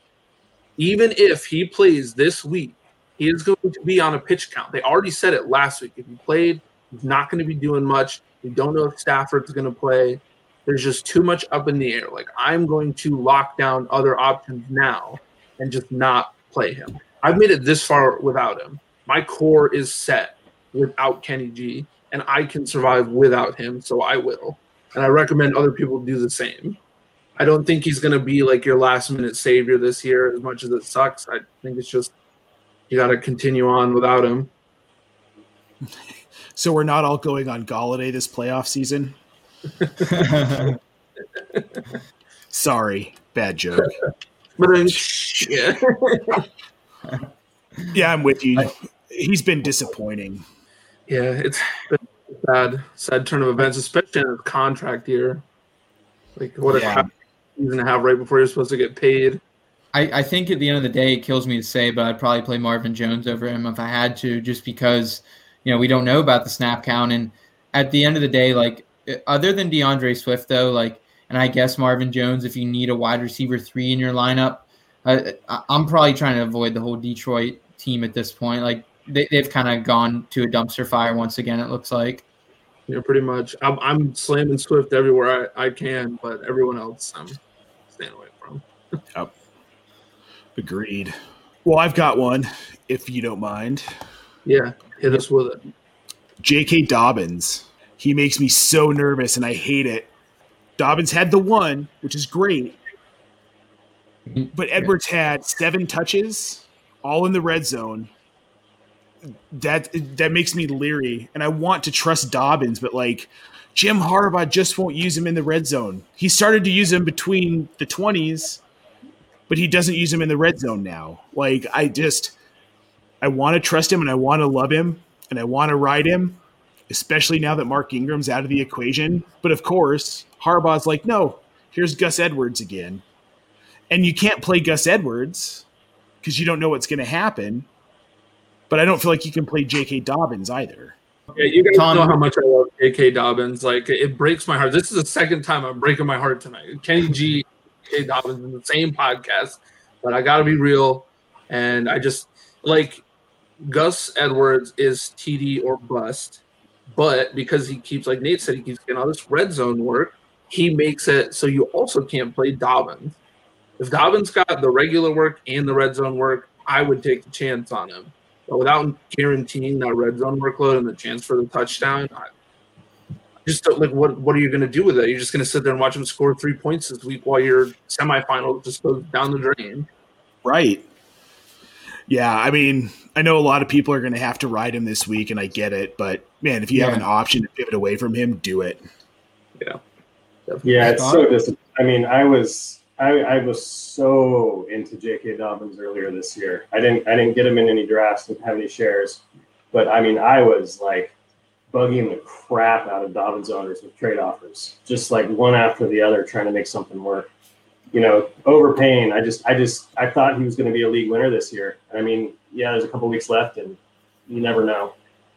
even if he plays this week, he is going to be on a pitch count. They already said it last week. If he played He's not going to be doing much. We don't know if Stafford's going to play. There's just too much up in the air. Like I'm going to lock down other options now and just not play him. I've made it this far without him. My core is set without Kenny G, and I can survive without him, so I will. And I recommend other people do the same. I don't think he's going to be like your last minute savior this year, as much as it sucks. I think it's just you got to continue on without him. So we're not all going on Golladay this playoff season. Sorry, bad joke. yeah. yeah, I'm with you. He's been disappointing. Yeah, it's been sad, sad turn of events, especially in a contract year. Like what yeah. a season to have right before you're supposed to get paid. I, I think at the end of the day, it kills me to say, but I'd probably play Marvin Jones over him if I had to, just because – you know, we don't know about the snap count. And at the end of the day, like uh, other than D'Andre Swift, though, like, and I guess Marvin Jones, if you need a wide receiver three in your lineup, uh, I'm probably trying to avoid the whole Detroit team at this point. Like they, have kind of gone to a dumpster fire once again. It looks like. Yeah, pretty much. I'm, I'm slamming Swift everywhere I, I can, but everyone else I'm staying away from. yep. Agreed. Well, I've got one, if you don't mind. Yeah, hit us with it. J.K. Dobbins. He makes me so nervous, and I hate it. Dobbins had the one, which is great, mm-hmm. but Edwards had seven touches, all in the red zone. That that makes me leery, and I want to trust Dobbins, but like Jim Harbaugh just won't use him in the red zone. He started to use him between the twenties, but he doesn't use him in the red zone now. Like I just, I want to trust him, and I want to love him, and I want to ride him, especially now that Mark Ingram's out of the equation. But of course, Harbaugh's like, no, here's Gus Edwards again. And you can't play Gus Edwards because you don't know what's going to happen. But I don't feel like you can play J.K. Dobbins either. Yeah, you guys Tom- know how much I love J.K. Dobbins. Like it breaks my heart. This is the second time I'm breaking my heart tonight. Kenny G, J.K. Dobbins in the same podcast, but I got to be real. And I just like Gus Edwards is TD or bust, but because he keeps, like Nate said, he keeps getting all this red zone work. He makes it so you also can't play Dobbins. If Dobbins got the regular work and the red zone work, I would take the chance on him. But without guaranteeing that red zone workload and the chance for the touchdown, I just like what what are you going to do with it? You're just going to sit there and watch him score three points this week while your semifinal just goes down the drain. Right. Yeah, I mean, I know a lot of people are going to have to ride him this week, and I get it. But man, if you have an option to pivot away from him, do it. Yeah, yeah. it's Scott? so dis. I mean, I was I, I was so into J.K. Dobbins earlier this year. I didn't I didn't get him in any drafts, didn't have any shares, but I mean, I was like bugging the crap out of Dobbins owners with trade offers, just like one after the other, trying to make something work. You know, overpaying. I just I just I thought he was going to be a league winner this year. I mean, yeah, there's a couple weeks left, and you never know.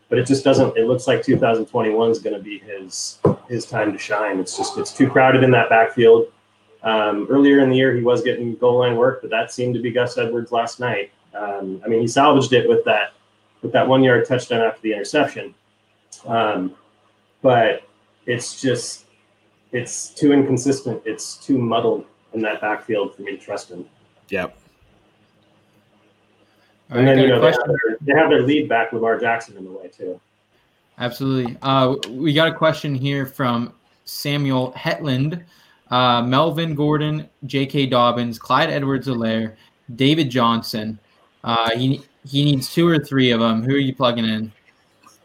But it just doesn't. It looks like 2021 is going to be his his time to shine. It's just it's too crowded in that backfield. Um, earlier in the year, he was getting goal line work, but that seemed to be Gus Edwards last night. Um, I mean, he salvaged it with that with that one yard touchdown after the interception. Um, but it's just it's too inconsistent. It's too muddled in that backfield for me to trust him. Yep. All And then you know they have, their, they have their lead back, Lamar Jackson, in the way too. Absolutely. Uh, we got a question here from Samuel Hetland. Uh, Melvin Gordon, J.K. Dobbins, Clyde Edwards-Helaire, David Johnson. Uh, he he needs two or three of them. Who are you plugging in?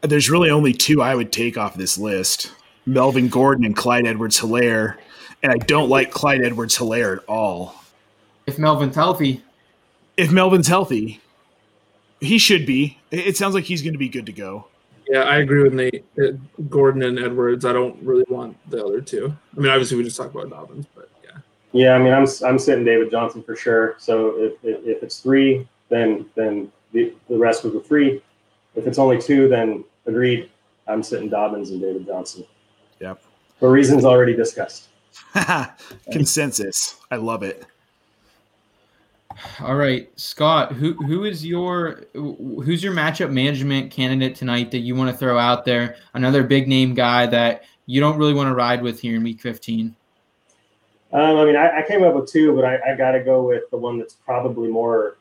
There's really only two I would take off this list Melvin Gordon and Clyde Edwards Helaire. And I don't like Clyde Edwards Helaire at all. If Melvin's healthy, If Melvin's healthy, he should be. It it sounds like he's going to be good to go. Yeah, I agree with Nate. Uh, Gordon and Edwards. I don't really want the other two. I mean, obviously we just talked about Dobbins, but yeah. Yeah, I mean, I'm I'm sitting David Johnson for sure. So if if, if it's three, then then the, the rest would go three. If it's only two, then agreed. I'm sitting Dobbins and David Johnson Yep. for reasons already discussed. Consensus. I love it. All right, Scott. Who who is your who's your matchup management candidate tonight that you want to throw out there? Another big name guy that you don't really want to ride with here in Week 15. Um, I mean, I, I came up with two, but I, I got to go with the one that's probably more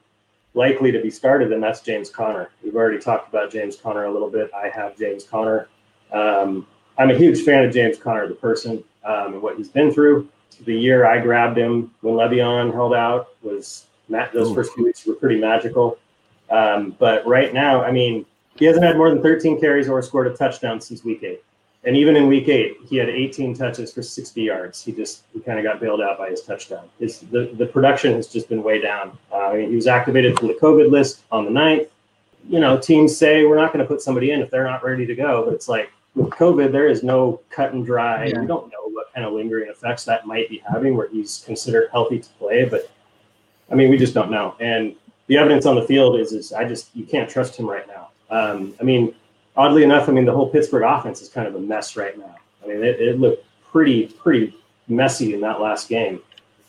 likely to be started, and that's James Conner. We've already talked about James Conner a little bit. I have James Conner. Um, I'm a huge fan of James Conner, the person, um, and what he's been through. The year I grabbed him when Le'Veon held out was ma- those Ooh. first few weeks were pretty magical. Um, but right now, I mean, he hasn't had more than 13 carries or scored a touchdown since week eight. And even in week eight, he had 18 touches for 60 yards. He just he kind of got bailed out by his touchdown. His, the, the production has just been way down. Uh, I mean, he was activated from the COVID list on the 9th. You know, teams say we're not going to put somebody in if they're not ready to go. But it's like with COVID, there is no cut and dry. Yeah. We don't know what kind of lingering effects that might be having where he's considered healthy to play. But I mean, we just don't know. And the evidence on the field is, is I just, you can't trust him right now. Um, I mean, oddly enough, I mean, the whole Pittsburgh offense is kind of a mess right now. I mean, it, it looked pretty, pretty messy in that last game.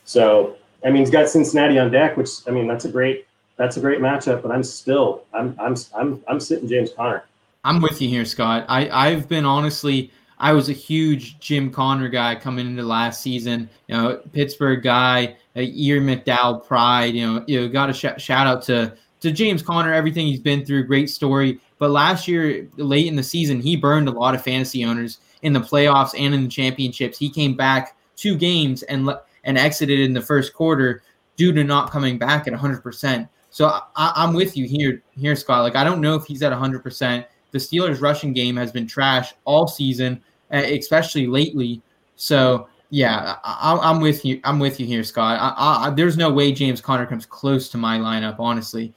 So, I mean, he's got Cincinnati on deck, which, I mean, that's a great, that's a great matchup, but I'm still, I'm, I'm, I'm, I'm sitting James Conner. I'm with you here, Scott. I, I've been honestly, I was a huge Jim Conner guy coming into last season. You know, Pittsburgh guy, uh, Ian McDowell pride. You know, you know, got a sh- shout out to to James Conner, everything he's been through, great story. But last year, late in the season, he burned a lot of fantasy owners in the playoffs and in the championships. He came back two games and and exited in the first quarter due to not coming back at 100%. So I, am with you here, here, Scott. Like I don't know if he's at 100%. The Steelers' rushing game has been trash all season, especially lately. So yeah, I, am with you. I'm with you here, Scott. I, I, there's no way James Conner comes close to my lineup. Honestly,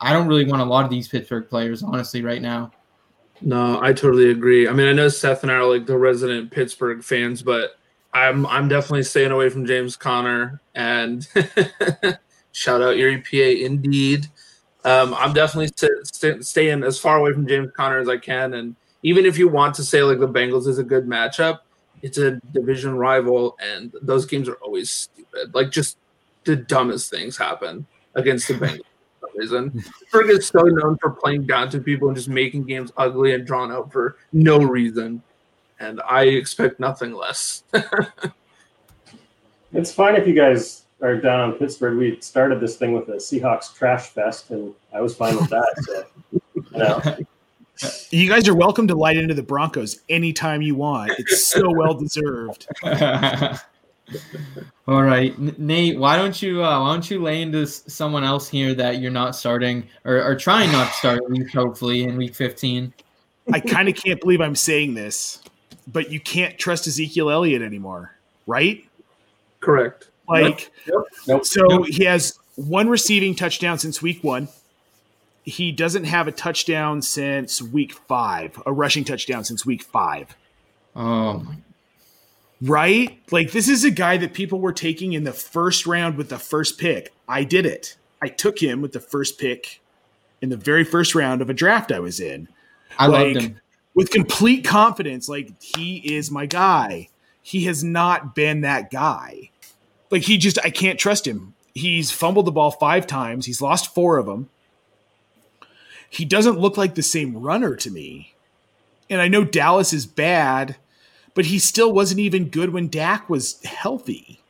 I don't really want a lot of these Pittsburgh players. Honestly, right now. No, I totally agree. I mean, I know Seth and I are like the resident Pittsburgh fans, but I'm I'm definitely staying away from James Conner and shout out Erie PA indeed. Um, I'm definitely st- st- staying as far away from James Conner as I can, and even if you want to say like the Bengals is a good matchup, it's a division rival, and those games are always stupid. Like just the dumbest things happen against the Bengals. For some reason, Pittsburgh is so known for playing down to people and just making games ugly and drawn out for no reason and I expect nothing less. it's fine if you guys are down on Pittsburgh. We started this thing with a Seahawks trash fest, and I was fine with that. So, you know. You guys are welcome to light into the Broncos anytime you want. It's so well deserved. All right, Nate. Why don't you uh, why don't you lay into someone else here that you're not starting or, or trying not to start hopefully in week 15? I kind of can't believe I'm saying this, but you can't trust Ezekiel Elliott anymore, right? Correct. Like, nope. Nope. so nope. he has one receiving touchdown since week one. He doesn't have a touchdown since week five, a rushing touchdown since week five. Oh, right? Like, this is a guy that people were taking in the first round with the first pick. I did it. I took him with the first pick in the very first round of a draft I was in. I like, loved him with complete confidence. Like he is my guy. He has not been that guy. Like he just, I can't trust him. He's fumbled the ball five times. He's lost four of them. He doesn't look like the same runner to me. And I know Dallas is bad, but he still wasn't even good when Dak was healthy.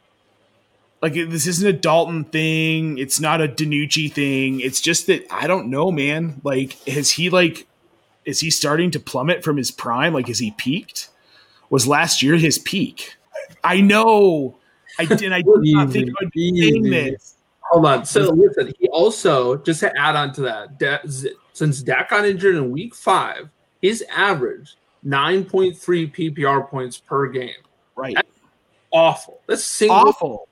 Like this isn't a Dalton thing. It's not a DiNucci thing. It's just that I don't know, man. Like, has he like is he starting to plummet from his prime? Like, is he peaked? Was last year his peak? I know. I did. I did not think be saying this. Hold on. So listen, he also just to add on to that, since Dak got injured in Week Five, his average nine point three PPR points per game. Right. That's awful. That's single. Awful.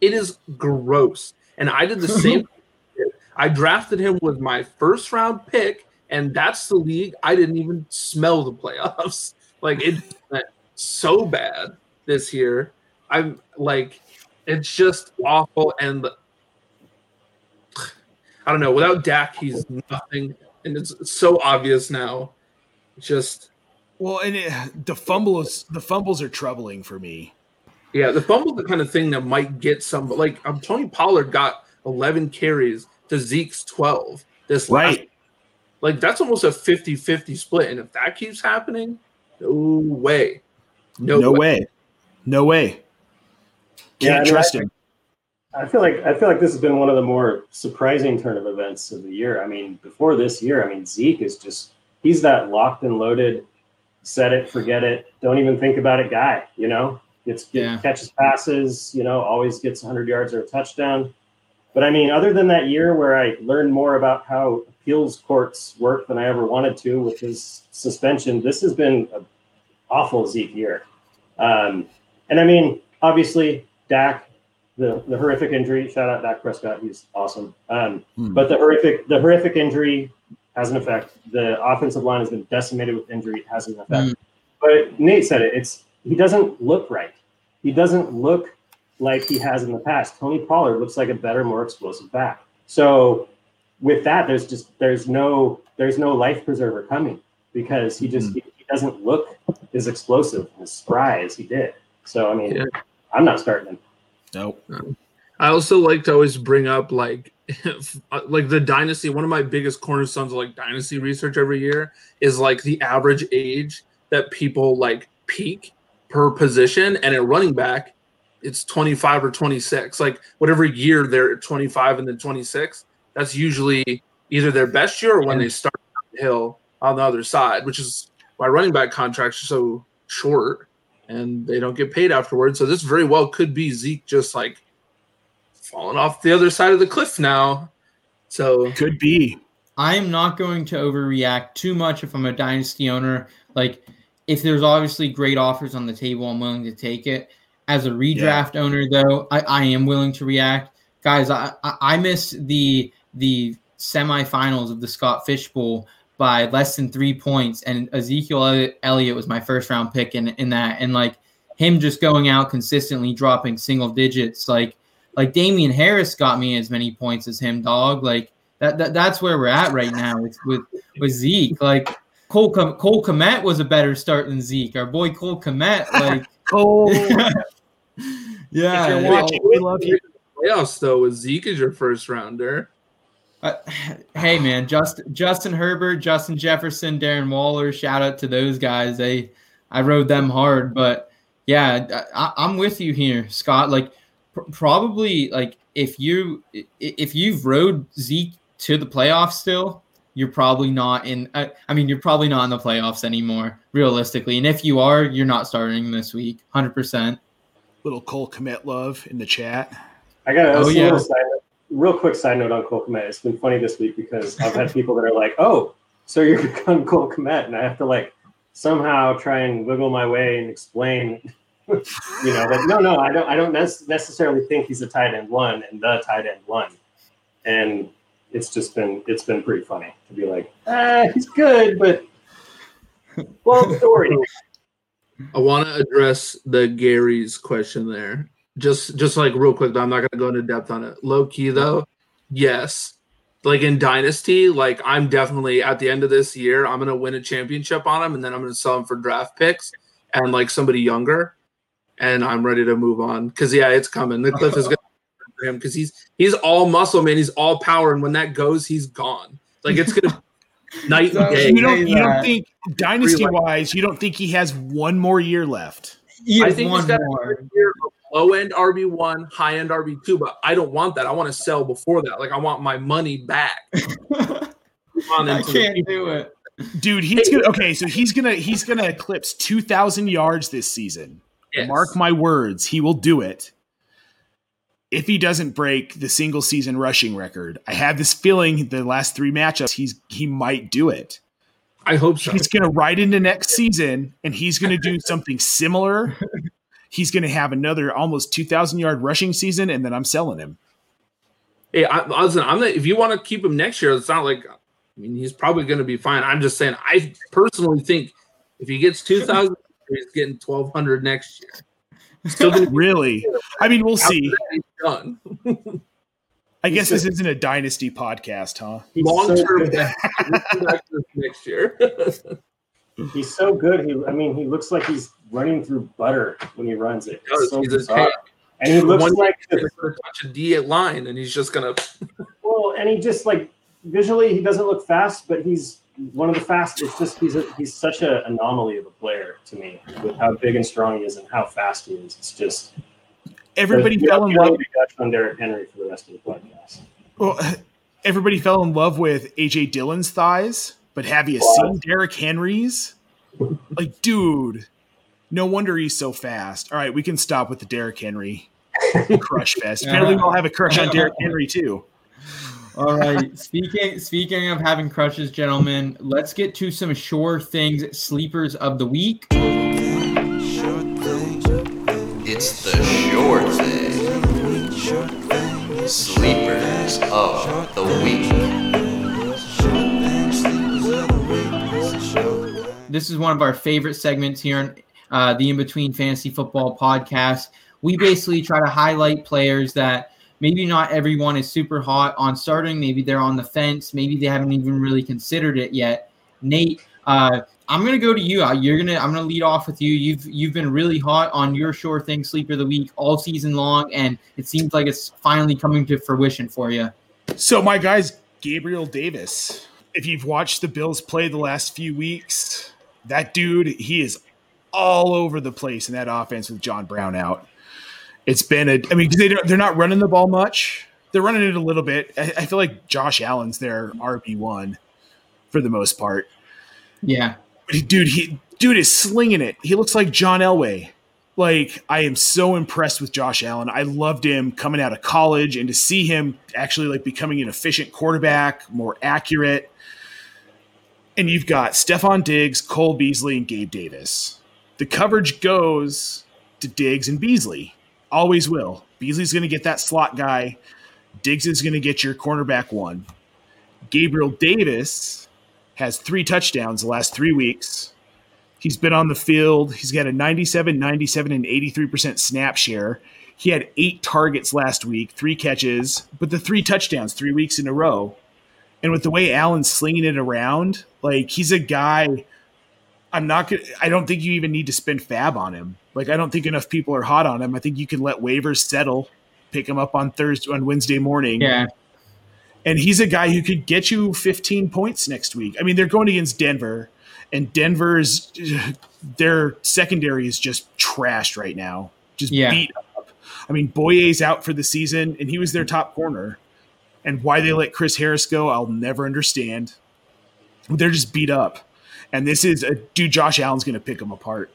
It is gross. And I did the same. I drafted him with my first round pick and that's the league. I didn't even smell the playoffs. Like it went so bad this year. I'm like, it's just awful. And I don't know. Without Dak, he's nothing, and it's so obvious now. Just well, and it, the fumbles, the fumbles are troubling for me. Yeah, the fumble's the kind of thing that might get some. Like um, Tony Pollard got 11 carries to Zeke's 12 this right. last like that's almost a 50-50 split. And if that keeps happening, no way. No, no way. way. No way. Can't yeah, I mean, trust I, him. I feel like I feel like this has been one of the more surprising turn of events of the year. I mean, before this year, I mean Zeke is just he's that locked and loaded, set it, forget it, don't even think about it guy, you know? Gets yeah. catches passes, you know, always gets 100 yards or a touchdown. But I mean, other than that year where I learned more about how appeals courts work than I ever wanted to with his suspension. This has been an awful Zeke year. Um, and I mean, obviously, Dak, the, the horrific injury, shout out Dak Prescott, he's awesome. Um, hmm. But the horrific the horrific injury has an effect. The offensive line has been decimated with injury, it has an effect. Hmm. But Nate said it, it's he doesn't look right. He doesn't look like he has in the past. Tony Pollard looks like a better, more explosive back. So with that, there's just there's no there's no life preserver coming because he just mm. he, he, doesn't look as explosive and as spry as he did. So I mean, yeah. I'm not starting him. Nope. I also like to always bring up like uh, like the dynasty. One of my biggest cornerstones of like dynasty research every year is like the average age that people like peak per position, and at running back, it's 25 or 26. Like whatever year they're at 25 and then 26, that's usually either their best year or when they start hill on the other side, which is why running back contracts are so short and they don't get paid afterwards. So this very well could be Zeke just like falling off the other side of the cliff now. So Could be. I am not going to overreact too much if I'm a dynasty owner. Like, if there's obviously great offers on the table, I'm willing to take it. As a redraft owner, though, I, I am willing to react. Guys, I, I, I missed the the semifinals of the Scott Fish Bowl by less than three points, and Ezekiel Elliott was my first round pick in, in that. And like him just going out consistently, dropping single digits, like like Damien Harris got me as many points as him, dog. Like that, that that's where we're at right now with with, with Zeke. Like Cole Cole Kmet was a better start than Zeke. Our boy Cole Kmet, like Oh, yeah. if you're yeah. watching, we love you. playoffs though with Zeke as your first rounder. Uh, hey man, just Justin Herbert, Justin Jefferson, Darren Waller. Shout out to those guys. They I rode them hard, but yeah, I, I'm with you here, Scott. Like pr- probably like if you if you've rode Zeke to the playoffs still, you're probably not in. I, I mean, you're probably not in the playoffs anymore, realistically. And if you are, you're not starting this week, hundred percent. Little Cole Kmet love in the chat. I got a Oh, little yeah. side note, real quick side note on Cole Kmet. It's been funny this week because I've had people that are like, "Oh, so you're become Cole Kmet," and I have to like somehow try and wiggle my way and explain, you know, that no, no, I don't, I don't nec- necessarily think he's a tight end one and the tight end one, and it's just been it's been pretty funny to be like, ah, he's good, but well, story. I want to address the Gary's question there. Just just like real quick, though, I'm not going to go into depth on it. Low key though, yes. Like in Dynasty, like I'm definitely at the end of this year, I'm going to win a championship on him, and then I'm going to sell him for draft picks and like somebody younger, and I'm ready to move on because yeah, it's coming. The cliff is going to for him because he's he's all muscle, man. He's all power, and when that goes, he's gone. Like it's going to night and day. You don't, you don't think dynasty wise, you don't think he has one more year left. He I think one he's got more. a year of low end RB one, high end RB two, but I don't want that. I want to sell before that. Like I want my money back. On I can't do it. Dude, he's gonna okay, so he's gonna he's gonna eclipse two thousand yards this season. Yes. Mark my words, he will do it. If he doesn't break the single season rushing record, I have this feeling the last three matchups he's he might do it. I hope so. He's gonna ride into next season and he's gonna do something similar. He's gonna have another almost two thousand yard rushing season, and then I'm selling him. Hey, I, listen, I'm not, if you want to keep him next year, it's not like I mean he's probably going to be fine. I'm just saying, I personally think if he gets two thousand, he's getting twelve hundred next year. Still going to be Really? I mean, we'll see. done. I guess this isn't a dynasty podcast, huh? Long term good. next year. Mm-hmm. He's so good. He, I mean, he looks like he's running through butter when he runs it. does. It's so He's a And he looks One like he's going touch a D at line, and he's just going to. well, and he just like visually he doesn't look fast, but he's one of the fastest. It's just he's a, he's such an anomaly of a player to me with how big and strong he is and how fast he is. It's just Everybody fell in love. we on Derrick Henry for the rest of the podcast. Well, everybody fell in love with AJ Dillon's thighs, but have you What? seen Derrick Henry's? Like, dude, no wonder he's so fast. All right, we can stop with the Derrick Henry crush fest. Apparently, we all have a crush on Derrick Henry too. All right. Speaking speaking of having crushes, gentlemen, let's get to some sure things sleepers of the week. It's the sure thing. Sleepers of the week. This is one of our favorite segments here on uh, the In Between Fantasy Football podcast. We basically try to highlight players that maybe not everyone is super hot on starting. Maybe they're on the fence. Maybe they haven't even really considered it yet. Nate, uh, I'm gonna go to you. Uh, You're gonna. I'm gonna lead off with you. You've you've been really hot on your sure thing sleeper of the week all season long, and it seems like it's finally coming to fruition for you. So, my guy's Gabriel Davis. If you've watched the Bills play the last few weeks, That dude, he is all over the place in that offense with John Brown out. It's been a, I mean, they don't, they're not running the ball much. They're running it a little bit. I, I feel like Josh Allen's their RB one for the most part. Yeah. Dude, he dude is slinging it. He looks like John Elway. Like I am so impressed with Josh Allen. I loved him coming out of college, and to see him actually like becoming an efficient quarterback, more accurate. And you've got Stefon Diggs, Cole Beasley, and Gabe Davis. The coverage goes to Diggs and Beasley. Always will. Beasley's going to get that slot guy. Diggs is going to get your cornerback one. Gabriel Davis has three touchdowns the last three weeks. He's been on the field. He's got a 97, 97, and 83% snap share. He had eight targets last week, three catches, but the three touchdowns three weeks in a row. And with the way Allen's slinging it around, like he's a guy. I'm not gonna. I don't think you even need to spend FAAB on him. Like I don't think enough people are hot on him. I think you can let waivers settle, pick him up on Thursday on Wednesday morning Yeah. and he's a guy who could get you 15 points next week. I mean, they're going against Denver, and Denver's their secondary is just trashed right now, just Yeah. beat up. I mean, Bouye's out for the season, and he was their top corner. And why they let Chris Harris go, I'll never understand. They're just beat up, and this is a dude. Josh Allen's going to pick them apart.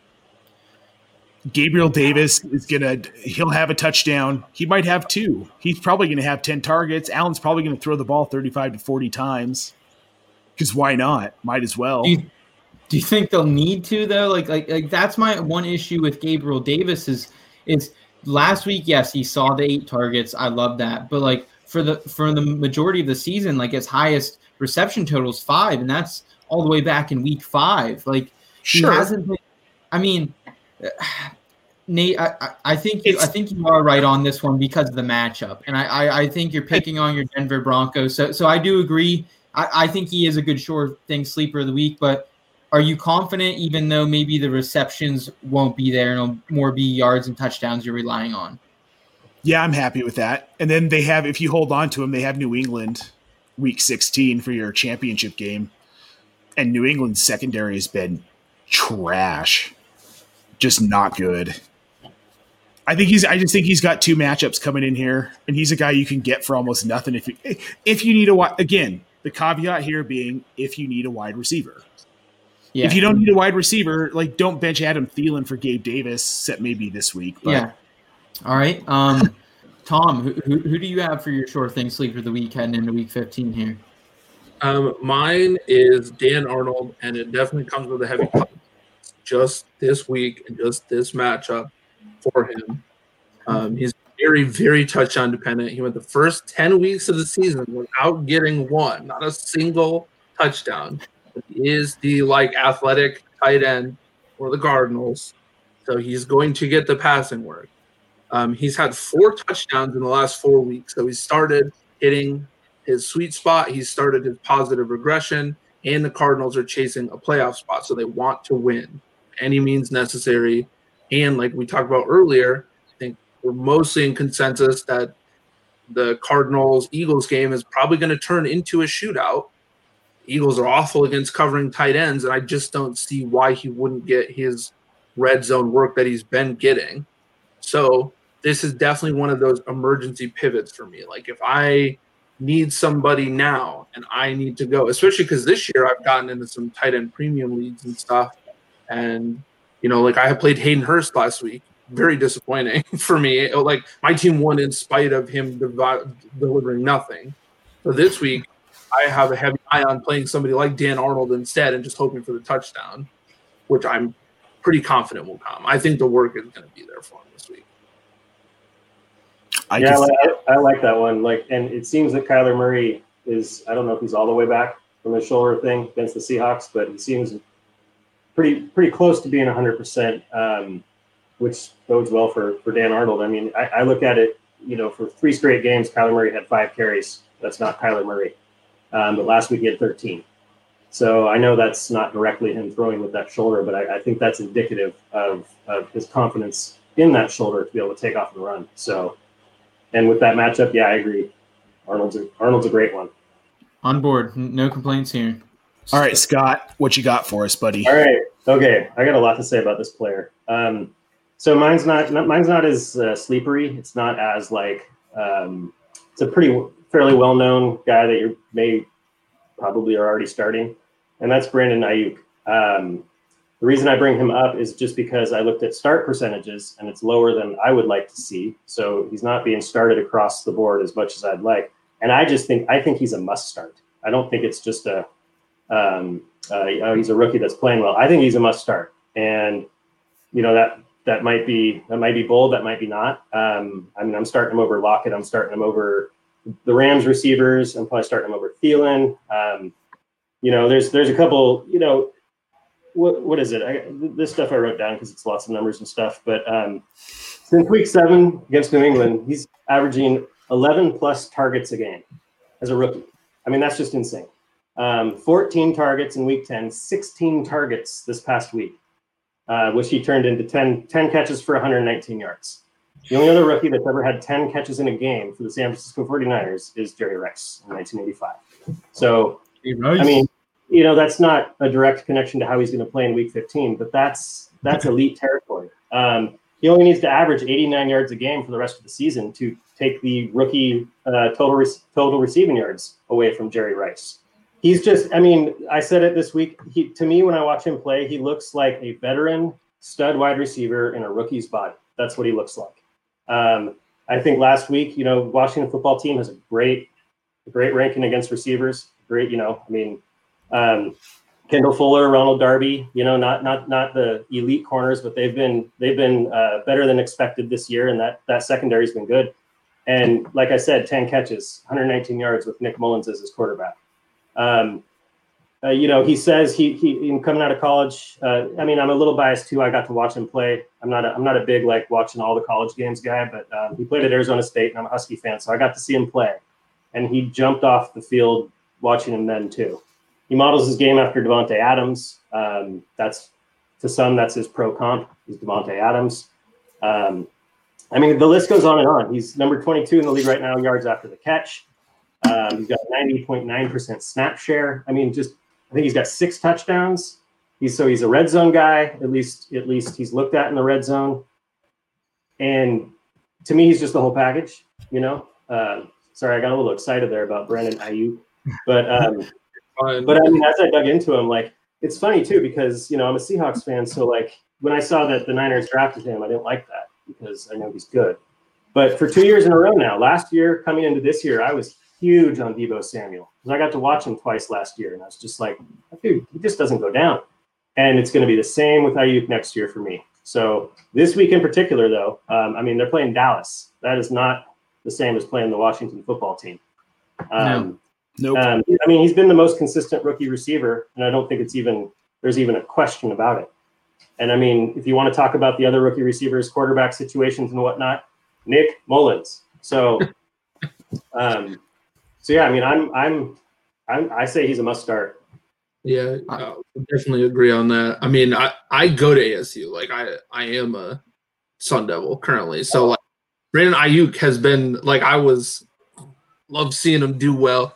Gabriel Davis is gonna he'll have a touchdown. He might have two. He's probably gonna have 10 targets. Allen's probably gonna throw the ball 35 to 40 times. Because why not? Might as well. Do you, do you think they'll need to though? Like, like, like that's my one issue with Gabriel Davis is, is last week. Yes, he saw the eight targets. I love that. But like for the for the majority of the season, like his highest reception total is five, and that's all the way back in week five. Like Sure. he hasn't. Been, I mean, Nate, I, I- think you, I think you are right on this one because of the matchup, and I, I, I think you're picking on your Denver Broncos. So, so I do agree. I, I think he is a good sure thing sleeper of the week. But are you confident, even though maybe the receptions won't be there and it'll more be yards and touchdowns you're relying on? Yeah, I'm happy with that. And then they have, if you hold on to them, they have New England week 16 for your championship game. And New England's secondary has been trash, just not good. I think he's. I just think he's got two matchups coming in here, and he's a guy you can get for almost nothing if you if you need a wi- again. The caveat here being if you need a wide receiver. Yeah, If you don't need a wide receiver, like don't bench Adam Thielen for Gabe Davis, except maybe this week. But yeah. All right, um, Tom, who, who, who do you have for your sure thing sleeper of the week heading into week 15 here? Um, mine is Dan Arnold, and it definitely comes with a heavy punch. Just this week and just this matchup for him. Um, he's very, very touchdown dependent. He went the first 10 weeks of the season without getting one, not a single touchdown. He is the like athletic tight end for the Cardinals. So he's going to get the passing work. Um, he's had four touchdowns in the last four weeks. So he started hitting his sweet spot. He started his positive regression, and the Cardinals are chasing a playoff spot. So they want to win any means necessary. And like we talked about earlier, I think we're mostly in consensus that the Cardinals Eagles game is probably going to turn into a shootout. Eagles are awful against covering tight ends, and I just don't see why he wouldn't get his red zone work that he's been getting. So this is definitely one of those emergency pivots for me. Like if I need somebody now and I need to go, especially because this year I've gotten into some tight end premium leagues and stuff. And, you know, like I have played Hayden Hurst last week. Very disappointing for me. Oh, like my team won in spite of him devi- delivering nothing. So this week I have a heavy eye on playing somebody like Dan Arnold instead and just hoping for the touchdown, which I'm pretty confident will come. I think the work is going to be there for him this week. I yeah, just, I, I like that one. Like, and it seems that Kyler Murray is. I don't know if he's all the way back from the shoulder thing against the Seahawks, but he seems pretty pretty close to being 100, percent um, which bodes well for for Dan Arnold. I mean, I, I look at it. You know, for three straight games, Kyler Murray had five carries. That's not Kyler Murray, um, but last week he had 13. So I know that's not directly him throwing with that shoulder, but I, I think that's indicative of, of his confidence in that shoulder to be able to take off and run. So, and with that matchup, yeah, I agree. Arnold's a, Arnold's a great one. On board, no complaints here. all right, Scott, what you got for us, buddy? All right, Okay, I got a lot to say about this player. Um, so mine's not, not mine's not as uh, sleepery. It's not as like um, it's a pretty fairly well known guy that you may probably are already starting, and that's Brandon Aiyuk. Um, the reason I bring him up is just because I looked at start percentages and it's lower than I would like to see. So he's not being started across the board as much as I'd like. And I just think I think he's a must start. I don't think it's just a um, uh, oh, he's a rookie that's playing well. I think he's a must start. And you know that that might be that might be bold, that might be not. Um, I mean, I'm starting him over Lockett. I'm starting him over the Rams receivers. I'm probably starting him over Thielen. Um, you know, there's there's a couple. You know, what what is it? I, this stuff I wrote down because it's lots of numbers and stuff. But um, since week seven against New England, he's averaging 11 plus targets a game as a rookie. I mean, that's just insane. Um, 14 targets in week 10, 16 targets this past week, uh, which he turned into 10, 10 catches for 119 yards. The only other rookie that's ever had 10 catches in a game for the San Francisco 49ers is Jerry Rice in 1985. So, I mean, you know, that's not a direct connection to how he's going to play in week 15, but that's that's elite territory. Um, he only needs to average 89 yards a game for the rest of the season to take the rookie uh, total re- total receiving yards away from Jerry Rice. He's just, I mean, I said it this week. He, to me, when I watch him play, he looks like a veteran stud wide receiver in a rookie's body. That's what he looks like. Um, I think last week, you know, Washington football team has a great, great ranking against receivers. Great, you know, I mean, um, Kendall Fuller, Ronald Darby, you know, not not not the elite corners, but they've been they've been uh, better than expected this year, and that that secondary's been good. And like I said, 10 catches, 119 yards with Nick Mullens as his quarterback. Um, uh, you know, he says he he coming out of college. Uh, I mean, I'm a little biased too. I got to watch him play. I'm not a, I'm not a big like watching all the college games guy, but um, he played at Arizona State, and I'm a Husky fan, so I got to see him play. And he jumped off the field watching him then too. He models his game after Davante Adams. Um, that's to some that's his pro comp. He's Davante Adams. Um, I mean, the list goes on and on. He's number 22 in the league right now, yards after the catch. Um, he's got 90.9% snap share. I mean, just I think he's got six touchdowns. He's so he's a red zone guy. At least at least he's looked at in the red zone. And to me, he's just the whole package. You know. Uh, sorry, I got a little excited there about Brandon Aiyuk, but but I mean, as I dug into him, like it's funny too because you know I'm a Seahawks fan, so like when I saw that the Niners drafted him, I didn't like that because I know he's good. But for two years in a row now, last year coming into this year, I was huge on Deebo Samuel because I got to watch him twice last year, and I was just like, dude, he just doesn't go down. And it's going to be the same with Aiyuk next year for me. So this week in particular, though, um, I mean they're playing Dallas. That is not the same as playing the Washington football team. Um, Nope. um, I mean, he's been the most consistent rookie receiver, and I don't think it's even there's even a question about it. And I mean, if you want to talk about the other rookie receivers, quarterback situations and whatnot, Nick Mullens. So, um, so yeah, I mean, I'm I'm, I'm I say he's a must start. Yeah, I definitely agree on that. I mean, I, I go to ASU. Like I I am a Sun Devil currently. So like Brandon Aiyuk has been like I was love seeing him do well.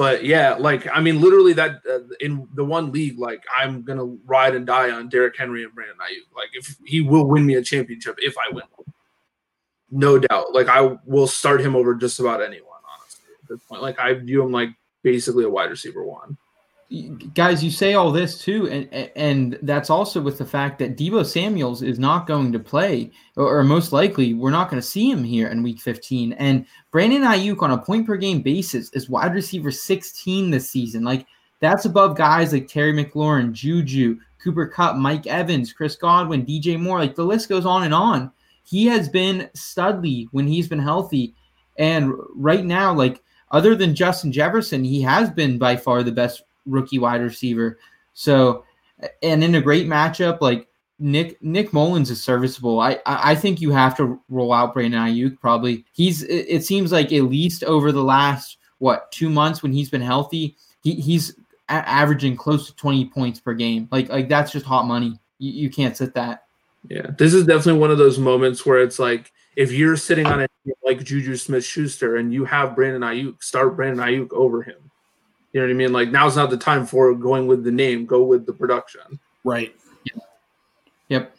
But yeah, like I mean, literally that uh, in the one league, like I'm gonna ride and die on Derrick Henry and Brandon Aiyuk. Like if he will win me a championship, if I win, no doubt. Like I will start him over just about anyone. Honestly, at this point, like I view him like basically a wide receiver one. Guys, you say all this too, and and that's also with the fact that Deebo Samuel's is not going to play, or, or most likely we're not going to see him here in Week 15. And Brandon Aiyuk on a point per game basis is wide receiver 16 this season. Like that's above guys like Terry McLaurin, Juju, Cooper Kupp, Mike Evans, Chris Godwin, DJ Moore. Like the list goes on and on. He has been studly when he's been healthy, and right now, like other than Justin Jefferson, he has been by far the best rookie wide receiver. So, and in a great matchup, like Nick Nick Mullens is serviceable. I I think you have to roll out Brandon Aiyuk. Probably he's. It, it seems like at least over the last what two months when he's been healthy, he, he's a- averaging close to twenty points per game. Like like that's just hot money. You, you can't sit that. Yeah, this is definitely one of those moments where it's like if you're sitting on a like Juju Smith Schuster and you have Brandon Aiyuk, start Brandon Aiyuk over him. You know what I mean? Like now's not the time for going with the name, go with the production. Right. Yep.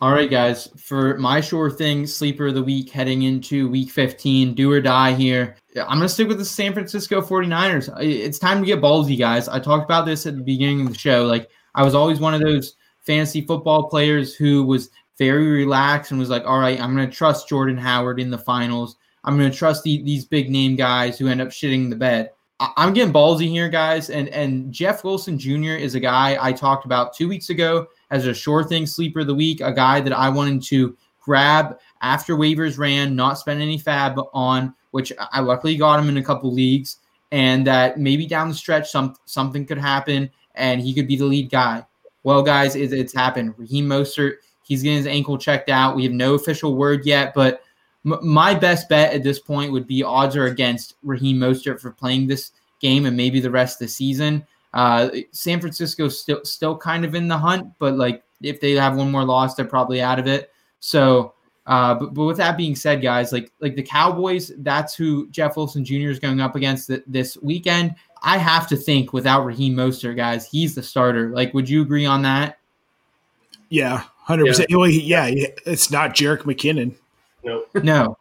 All right, guys. For my sure thing sleeper of the week heading into week 15, do or die here. I'm going to stick with the San Francisco 49ers. It's time to get ballsy, guys. I talked about this at the beginning of the show. Like, I was always one of those fantasy football players who was very relaxed and was like, all right, I'm going to trust Jordan Howard in the finals. I'm going to trust the, these big name guys who end up shitting the bed. I'm getting ballsy here, guys. And, and Jeff Wilson Jr. is a guy I talked about two weeks ago as a sure thing sleeper of the week, a guy that I wanted to grab after waivers ran, not spend any FAAB on, which I luckily got him in a couple leagues, and that maybe down the stretch some something could happen and he could be the lead guy. Well, guys, it, it's happened. Raheem Mostert, he's getting his ankle checked out. We have no official word yet, but m- my best bet at this point would be odds are against Raheem Mostert for playing this game and maybe the rest of the season. Uh, San Francisco's still still kind of in the hunt, but like if they have one more loss, they're probably out of it. So, uh, but, but with that being said, guys, like like the Cowboys, that's who Jeff Wilson Jr. is going up against th- this weekend. I have to think without Raheem Mostert, guys, he's the starter. Like, would you agree on that? Yeah, hundred yeah. percent. Well, yeah, it's not Jerick McKinnon. No, no,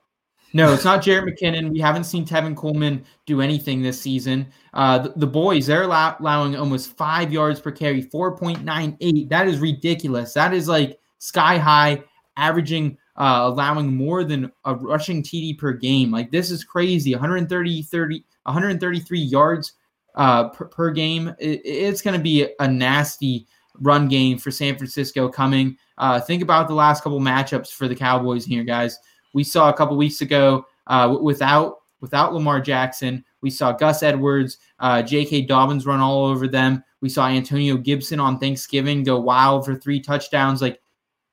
no, it's not Jared McKinnon. We haven't seen Tevin Coleman do anything this season. Uh, the, the, boys, they're allow- allowing almost five yards per carry, 4.98. That is ridiculous. That is like sky high, averaging, uh, allowing more than a rushing TD per game. Like this is crazy. 130, 30, 133 yards uh, per, per game. It, it's going to be a nasty run game for San Francisco coming. Uh, think about the last couple matchups for the Cowboys here, guys. We saw a couple weeks ago uh, without without Lamar Jackson. We saw Gus Edwards, uh, J.K. Dobbins run all over them. We saw Antonio Gibson on Thanksgiving go wild for three touchdowns. Like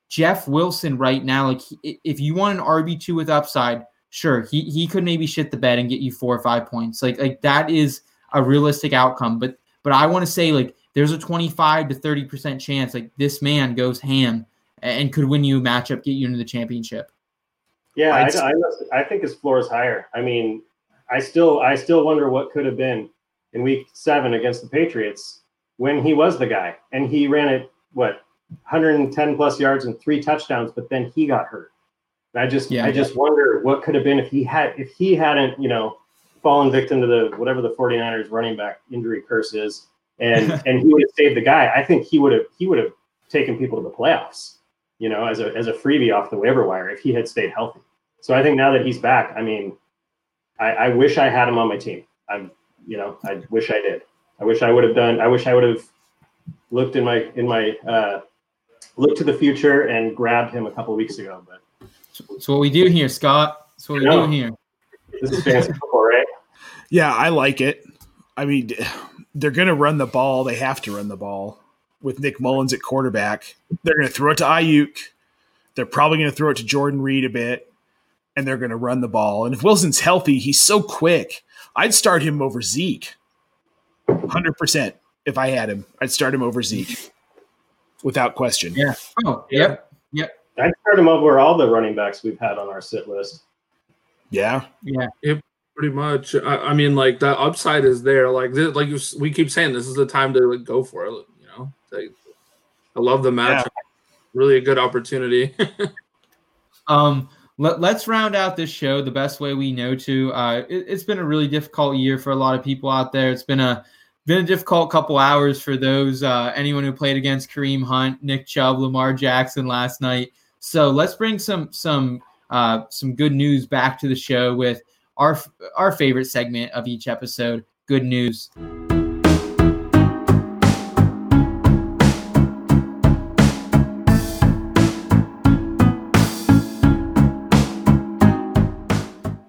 Jeff Wilson right now, like if you want an RB two with upside, sure he he could maybe shit the bed and get you four or five points. Like like that is a realistic outcome. But but I want to say like there's a 25 to 30 percent chance like this man goes ham and could win you a matchup, get you into the championship. Yeah, I, I, I think his floor is higher. I mean, I still I still wonder what could have been in week seven against the Patriots when he was the guy and he ran it what 110 plus yards and three touchdowns, but then he got hurt. And I just yeah, I just wonder what could have been if he had if he hadn't, you know, fallen victim to the whatever the 49ers running back injury curse is and and he would have saved the guy. I think he would have he would have taken people to the playoffs, you know, as a as a freebie off the waiver wire if he had stayed healthy. So I think now that he's back, I mean, I, I wish I had him on my team. I'm, you know, I wish I did. I wish I would have done. I wish I would have looked in my in my uh, looked to the future and grabbed him a couple weeks ago. But so what we do here, Scott. It's what we do here. This is fantasy football, right? Yeah, I like it. I mean, they're going to run the ball. They have to run the ball with Nick Mullens at quarterback. They're going to throw it to Aiyuk. They're probably going to throw it to Jordan Reed a bit and they're going to run the ball. And if Wilson's healthy, he's so quick. I'd start him over Zeke. 100% if I had him. I'd start him over Zeke without question. Yeah. Oh, yep. Yep. I'd start him over all the running backs we've had on our sit list. Yeah. Yeah. Yep. Pretty much. I, I mean, like the upside is there. Like, this, like we keep saying, this is the time to like, go for it. You know, like, I love the match. Yeah. Really a good opportunity. um, let, us round out this show the best way we know to. Uh, it, has been a really difficult year for a lot of people out there. It's been a been a difficult couple hours for those uh, anyone who played against Kareem Hunt, Nick Chubb, Lamar Jackson last night. So let's bring some some uh, some good news back to the show with our our favorite segment of each episode, good news.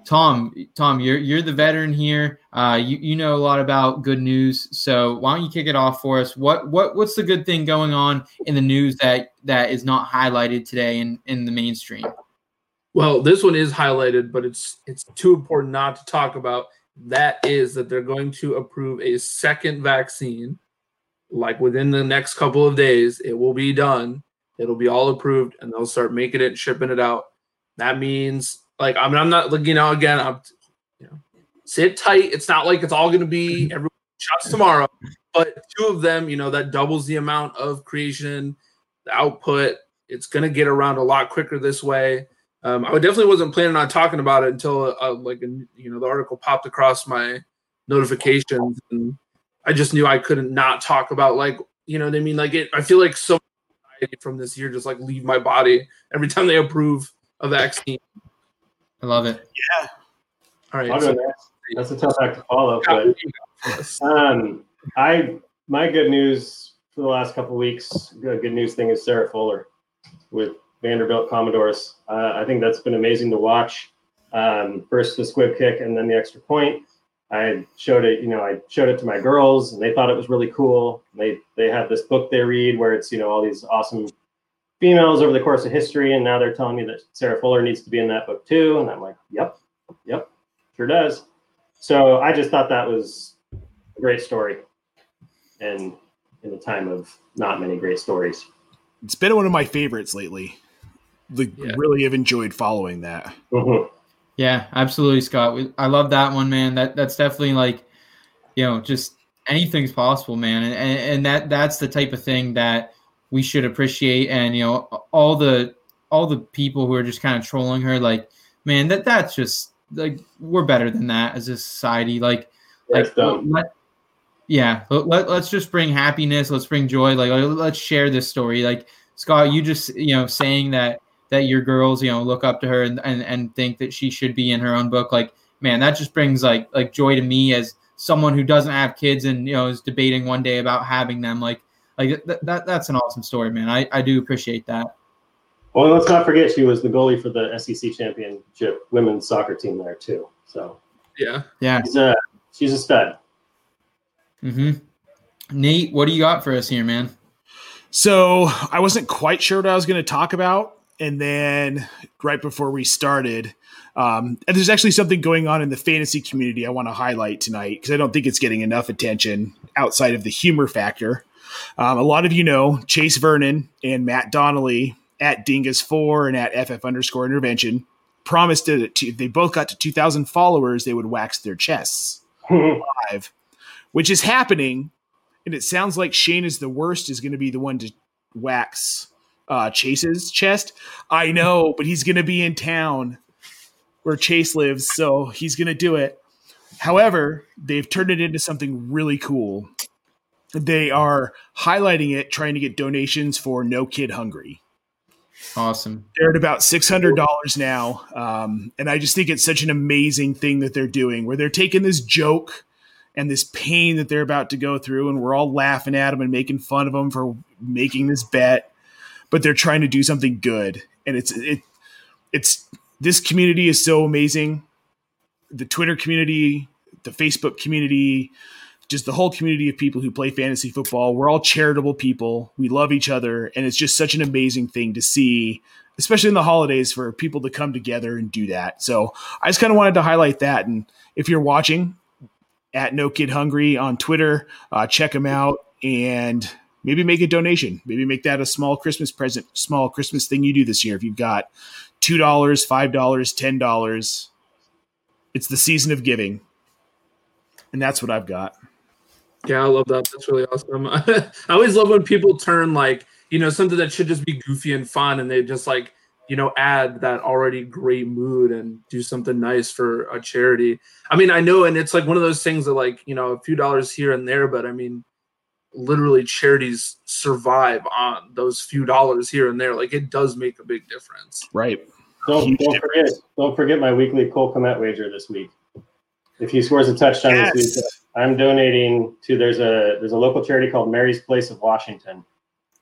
Tom, Tom, you're you're the veteran here. Uh, you you know a lot about good news. So why don't you kick it off for us? What what what's the good thing going on in the news that that is not highlighted today in in the mainstream? Well, this one is highlighted, but it's it's too important not to talk about. That is that they're going to approve a second vaccine, like within the next couple of days. It will be done. It'll be all approved, and they'll start making it, shipping it out. That means like I mean, I'm not like you know again. I'm you know sit tight. It's not like it's all going to be every shots tomorrow, but two of them, you know, that doubles the amount of creation, the output. It's going to get around a lot quicker this way. Um, I definitely wasn't planning on talking about it until uh, like you know the article popped across my notifications, and I just knew I couldn't not talk about like you know what I mean. Like it, I feel like so from this year just like leave my body every time they approve a vaccine. I love it. Yeah. All right. I'll so- go. That's a tough act to follow, but um, I my good news for the last couple weeks. Good, good news thing is Sarah Fuller with Vanderbilt Commodores. Uh, I think that's been amazing to watch. Um, first the squib kick and then the extra point. I showed it, you know, I showed it to my girls and they thought it was really cool. They they have this book they read where it's you know all these awesome females over the course of history, and now they're telling me that Sarah Fuller needs to be in that book too. And I'm like, yep, yep, sure does. So I just thought that was a great story, and in a time of not many great stories. It's been one of my favorites lately. Like, Yeah. really have enjoyed following that. Mhm. Yeah, absolutely, Scott. I love that one, man. That that's definitely like, you know, just anything's possible, man. And, and and that that's the type of thing that we should appreciate. And you know, all the all the people who are just kind of trolling her, like, man, that that's just like we're better than that as a society. Like, That's like dumb. let, yeah, let, let, us just bring happiness. Let's bring joy. Like, let's share this story. Like Scott, you just you know saying that that your girls you know look up to her and, and and think that she should be in her own book like man that just brings like like joy to me as someone who doesn't have kids and you know is debating one day about having them like like that, that that's an awesome story man i i do appreciate that Well, let's not forget she was the goalie for the SEC championship women's soccer team there too. So yeah. yeah she's a she's a stud. mm-hmm nate what do you got for us here man So I wasn't quite sure what I was going to talk about. And then right before we started, um, and there's actually something going on in the fantasy community I want to highlight tonight because I don't think it's getting enough attention outside of the humor factor. Um, a lot of you know Chase Vernon and Matt Donnelly at Dingus4 and at FF underscore intervention promised that if they both got to 2,000 followers, they would wax their chests live, which is happening. And it sounds like Shane is the worst is going to be the one to wax uh, Chase's chest. I know, but he's going to be in town where Chase lives, so he's going to do it. However, they've turned it into something really cool. They are highlighting it, trying to get donations for No Kid Hungry. awesome They're at about six hundred dollars now, um, and I just think it's such an amazing thing that they're doing, where they're taking this joke and this pain that they're about to go through, and we're all laughing at them and making fun of them for making this bet, but they're trying to do something good, and it's it it's this community is so amazing, the Twitter community, the Facebook community. Just the whole community of people who play fantasy football. We're all charitable people. We love each other. And it's just such an amazing thing to see especially in the holidays for people to come together and do that. So I just kind of wanted to highlight that. And if you're watching at No Kid Hungry on Twitter, uh, check them out and maybe make a donation. Maybe make that a small Christmas present, small Christmas thing you do this year. If you've got $2, $5, $10, it's the season of giving. And that's what I've got. Yeah, I love that. That's really awesome. I always love when people turn like, you know, something that should just be goofy and fun and they just like, you know, add that already great mood and do something nice for a charity. I mean, I know, and it's like one of those things that, like, you know, a few dollars here and there, but I mean, literally charities survive on those few dollars here and there. Like, it does make a big difference. Right. Don't, don't forget don't forget my weekly Cole Kmet wager this week. If he scores a touchdown this week, I'm donating to there's a there's a local charity called Mary's Place of Washington,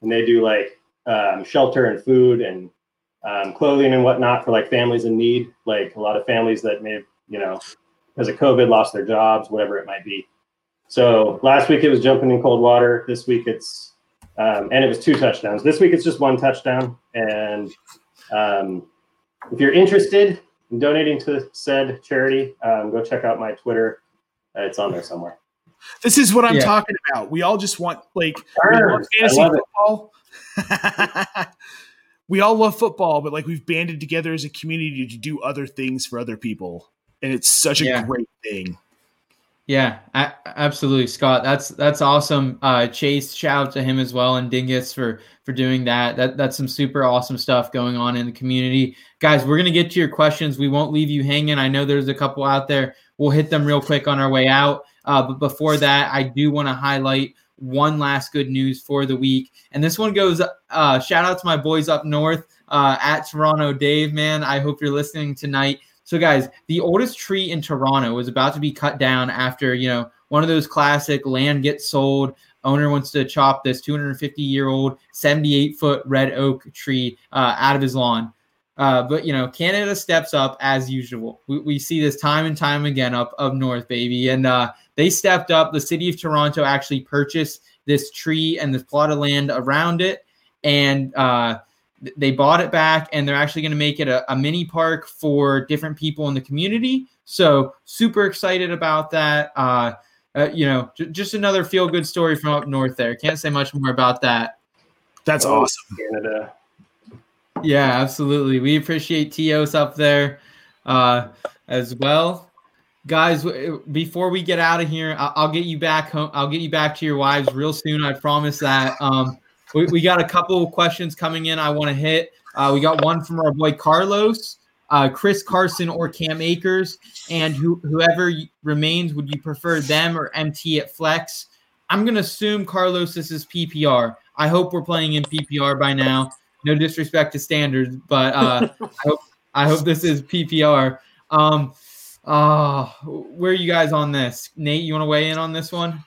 and they do like um, shelter and food and um, clothing and whatnot for like families in need, like a lot of families that may have you know because of COVID lost their jobs, whatever it might be. So last week it was jumping in cold water. This week it's um, and it was two touchdowns. This week it's just one touchdown. And um, if you're interested in donating to said charity, um, go check out my Twitter. Uh, it's on there somewhere. This is what I'm Yeah. talking about. We all just want like we Arr, love I fantasy love it. football. we all love football, but like we've banded together as a community to do other things for other people, and it's such a Yeah. great thing. Yeah, absolutely, Scott. That's that's awesome. Uh, Chase, shout out to him as well, and Dingus for for doing that. That that's some super awesome stuff going on in the community, guys. We're gonna get to your questions. We won't leave you hanging. I know there's a couple out there. We'll hit them real quick on our way out. Uh, but before that, I do want to highlight one last good news for the week, and this one goes. Uh, shout out to my boys up north uh, at Toronto, Dave. Man, I hope you're listening tonight. So, guys, the oldest tree in Toronto is about to be cut down after, you know, one of those classic land gets sold. Owner wants to chop this 250 year old, 78 foot red oak tree uh, out of his lawn. Uh, but, you know, Canada steps up as usual. We, we see this time and time again up, up north, baby. And uh, they stepped up. The city of Toronto actually purchased this tree and this plot of land around it. And, uh, they bought it back and they're actually going to make it a, a, mini park for different people in the community. So super excited about that. Uh, uh, you know, j- just another feel good story from up north there. Can't say much more about that. That's oh, awesome. Canada. Yeah, absolutely. We appreciate Tios up there uh, as well. Guys, before we get out of here, I'll, I'll get you back home. I'll get you back to your wives real soon. I promise that. Um, we, we got a couple of questions coming in I want to hit. Uh, we got one from our boy Carlos, uh, Chris Carson, or Cam Akers. And who, whoever remains, would you prefer them or MT at flex? I'm going to assume, Carlos, this is PPR. I hope we're playing in PPR by now. No disrespect to standards, but uh, I, hope, I hope this is PPR. Um, uh, where are you guys on this? Nate, you want to weigh in on this one?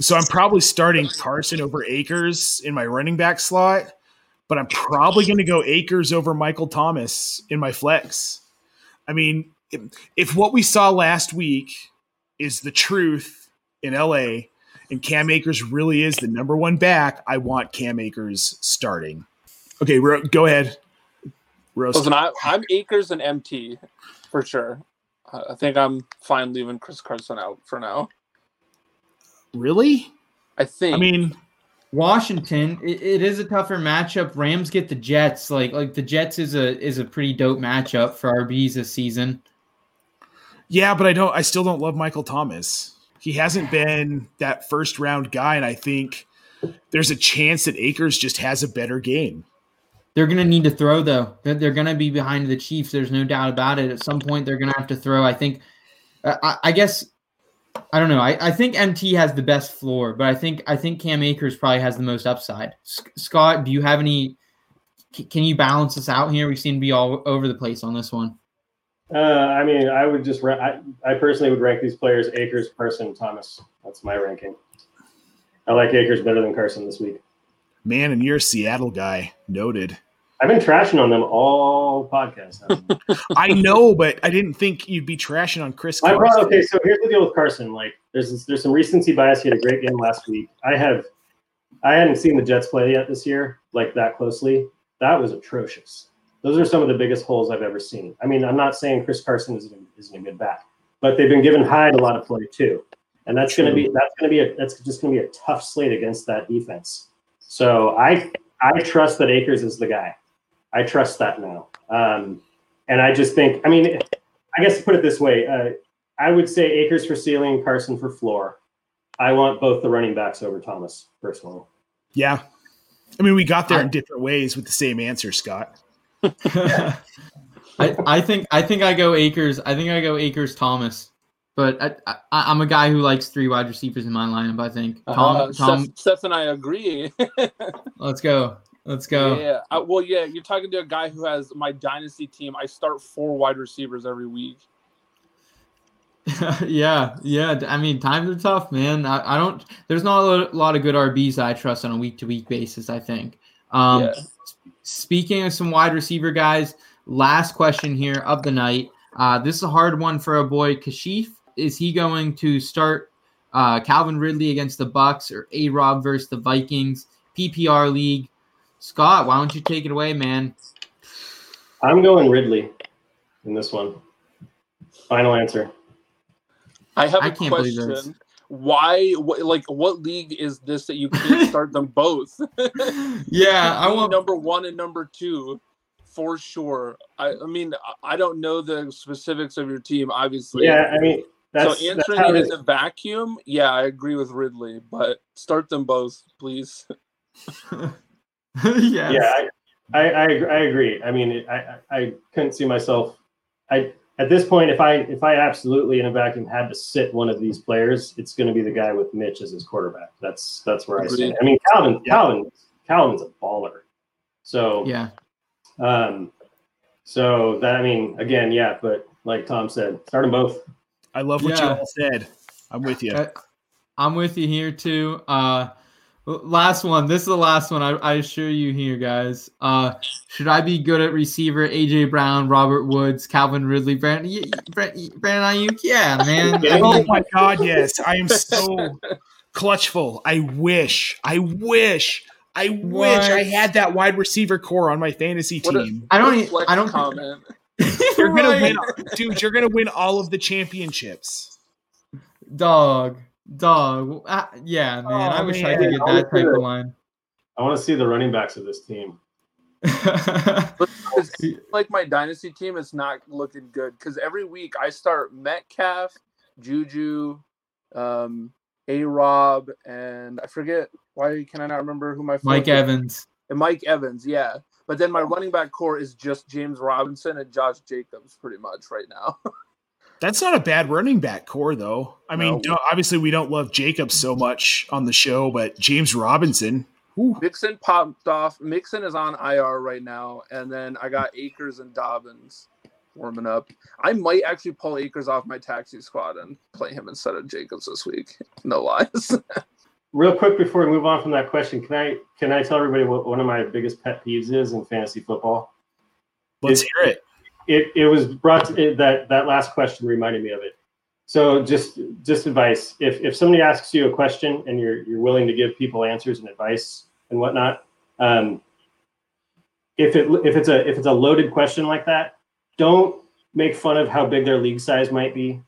So I'm probably starting Carson over Akers in my running back slot, but I'm probably going to go Akers over Michael Thomas in my flex. I mean, if, what we saw last week is the truth in LA and Cam Akers really is the number one back, I want Cam Akers starting. Okay, go ahead. Roast. Listen, I, am Akers and MT for sure. I think I'm fine leaving Chris Carson out for now. Really? I think. I mean, Washington. It, it is a tougher matchup. Rams get the Jets. Like like the Jets is a is a pretty dope matchup for RBs this season. Yeah, but I don't. I still don't love Michael Thomas. He hasn't been that first round guy, and I think there's a chance that Akers just has a better game. They're going to need to throw though. They're, they're going to be behind the Chiefs. There's no doubt about it. At some point, they're going to have to throw. I think. I, I guess I don't know. I, I think MT has the best floor, but I think I think Cam Akers probably has the most upside. S- Scott, do you have any? C- can you balance this out here? We seem to be all over the place on this one. Uh, I mean, I would just I, I personally would rank these players Akers, Carson, Thomas. That's my ranking. I like Akers better than Carson this week. Man, and you're a Seattle guy. Noted. I've been trashing on them all podcast. I know, but I didn't think you'd be trashing on Chris. My problem, okay, so here's the deal with Carson. Like, there's there's some recency bias. He had a great game last week. I have, I hadn't seen the Jets play yet this year, like that closely. That was atrocious. Those are some of the biggest holes I've ever seen. I mean, I'm not saying Chris Carson isn't, isn't a good back, but they've been giving Hyde a lot of play too, and that's going to be that's going to be a that's just going to be a tough slate against that defense. So I I trust that Akers is the guy. I trust that now. Um, and I just think, I mean, I guess to put it this way, uh, I would say Akers for ceiling, Carson for floor. I want both the running backs over Thomas personally. Yeah. I mean, we got there in different ways with the same answer, Scott. I, I think I think I go Akers. I think I go Akers Thomas. But I, I, am a guy who likes three wide receivers in my lineup. I think Tom. Uh, Tom Seth, Seth and I agree. let's go. Let's go. Yeah. Uh, well, yeah, you're talking to a guy who has my dynasty team. I start four wide receivers every week. yeah, yeah. I mean, times are tough, man. I, I don't. There's not a lot of good RBs I trust on a week to week basis. I think. Um, yeah. Speaking of some wide receiver guys, last question here of the night. Uh, this is a hard one for a boy Kashif. Is he going to start uh, Calvin Ridley against the Bucs or A Rob versus the Vikings? PPR league. Scott, why don't you take it away, man? I'm going Ridley in this one. Final answer. I have a I question. Why? What, like, what league is this that you can't start them both? yeah, I want number one and number two for sure. I, I mean, I don't know the specifics of your team, obviously. Yeah, I mean, That's, so answering how it it in is. the vacuum, yeah, I agree with Ridley, but start them both, please. yes. Yeah, I, I, I, I agree. I mean, I, I I couldn't see myself. I at this point, if I if I absolutely in a vacuum had to sit one of these players, it's going to be the guy with Mitch as his quarterback. That's that's where I stand. Agreed. I mean, Calvin, Calvin, Calvin's a baller. So Yeah. um, so that I mean, again, yeah. But like Tom said, start them both. I love what you all said. I'm with you. Uh, I'm with you here too. Uh, l- last one. This is the last one. I, I assure you here, guys. Uh, should I be good at receiver? AJ Brown, Robert Woods, Calvin Ridley, Brandon, y- y- Brandon Aiyuk. Yeah, man. I Oh my god, yes. I am so clutchful. I wish, I wish, I wish I had that wide receiver core on my fantasy team. I don't. What a flex I don't. comment. You're gonna Right. win, dude. You're gonna win all of the championships. Dog, dog. Uh, yeah, man. I Oh, wish I could get I that type of line. I want to see the running backs of this team. Like my dynasty team is not looking good because every week I start Metcalf, Juju, um, A Rob, and I forget why can I not remember who my Mike fourth? Evans. and Mike Evans, yeah. But then my running back core is just James Robinson and Josh Jacobs, pretty much right now. That's not a bad running back core, though. I mean, No. obviously we don't love Jacobs so much on the show, but James Robinson, whew, Mixon popped off. Mixon is on IR right now, and then I got Akers and Dobbins warming up. I might actually pull Akers off my taxi squad and play him instead of Jacobs this week. No lies. Real quick before we move on from that question, can I can I tell everybody what one of my biggest pet peeves is in fantasy football? let's It- hear it. It it was brought to, it, that that last question reminded me of it. So just just advice: if if somebody asks you a question and you're you're willing to give people answers and advice and whatnot, um, if it if it's a if it's a loaded question like that, don't make fun of how big their league size might be.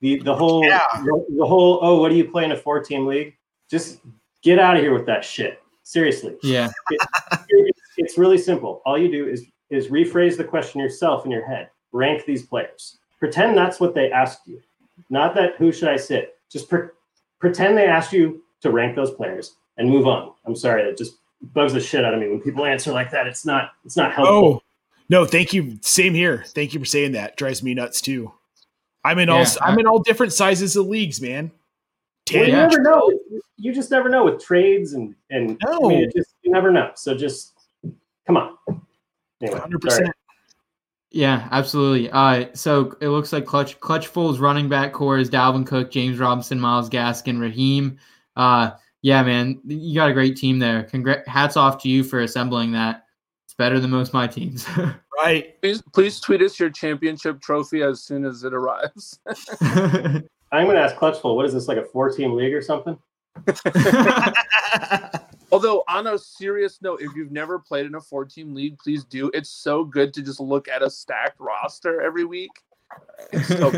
The the whole Yeah. the, the whole oh what do you play in a four team league? Just get out of here with that shit. Seriously Yeah. it's, it's really simple. All you do is is rephrase the question yourself in your head. Rank these players. Pretend that's what they asked you. Not that who should I sit. Just pre- pretend they asked you to rank those players and move on. I'm sorry, that just bugs the shit out of me when people answer like that. It's not it's not helpful. Oh, no, thank you. Same here. Thank you for saying that. Drives me nuts too. I'm in all Yeah, I'm in all different sizes of leagues, man. Well, you never know. You just never know with trades and and I mean, just you never know. So just come on. Anyway, hundred sorry. percent. Yeah, absolutely. Uh, so it looks like Clutch Clutchful's running back core is Dalvin Cook, James Robinson, Myles Gaskin, Raheem. Uh, yeah, man, you got a great team there. Congrats, hats off to you for assembling that. It's better than most of my teams. Right. please, please tweet us your championship trophy as soon as it arrives. I'm going to ask Clutchful. What is this like a four team league or something? Although, on a serious note, if you've never played in a four team league, please do. It's so good to just look at a stacked roster every week. It's so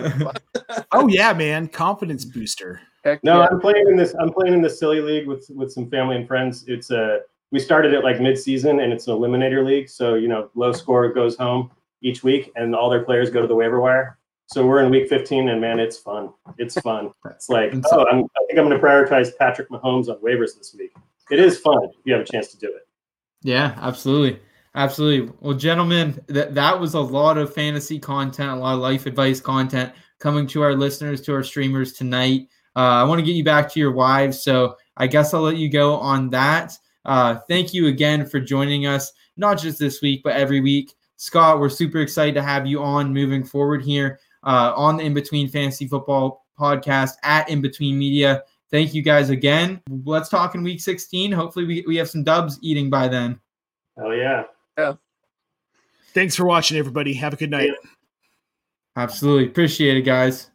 oh yeah, man. Confidence booster. Heck No, yeah. I'm playing in this. I'm playing in this silly league with with some family and friends. It's a we started it like mid season, and it's an eliminator league. So you know, low score goes home each week, and all their players go to the waiver wire. So we're in week 15, and man, it's fun. It's fun. It's like, oh, I'm, I think I'm going to prioritize Patrick Mahomes on waivers this week. It is fun if you have a chance to do it. Yeah, absolutely. Absolutely. Well, gentlemen, that that was a lot of fantasy content, a lot of life advice content coming to our listeners, to our streamers tonight. Uh, I want to get you back to your wives, so I guess I'll let you go on that. Uh, thank you again for joining us, not just this week, but every week. Scott, we're super excited to have you on moving forward here uh, on the In Between Fantasy Football podcast at In Between Media. Thank you guys again. Let's talk in week 16. Hopefully, we, we have some dubs eating by then. Hell yeah. Thanks for watching, everybody. Have a good night. Absolutely. Appreciate it, guys.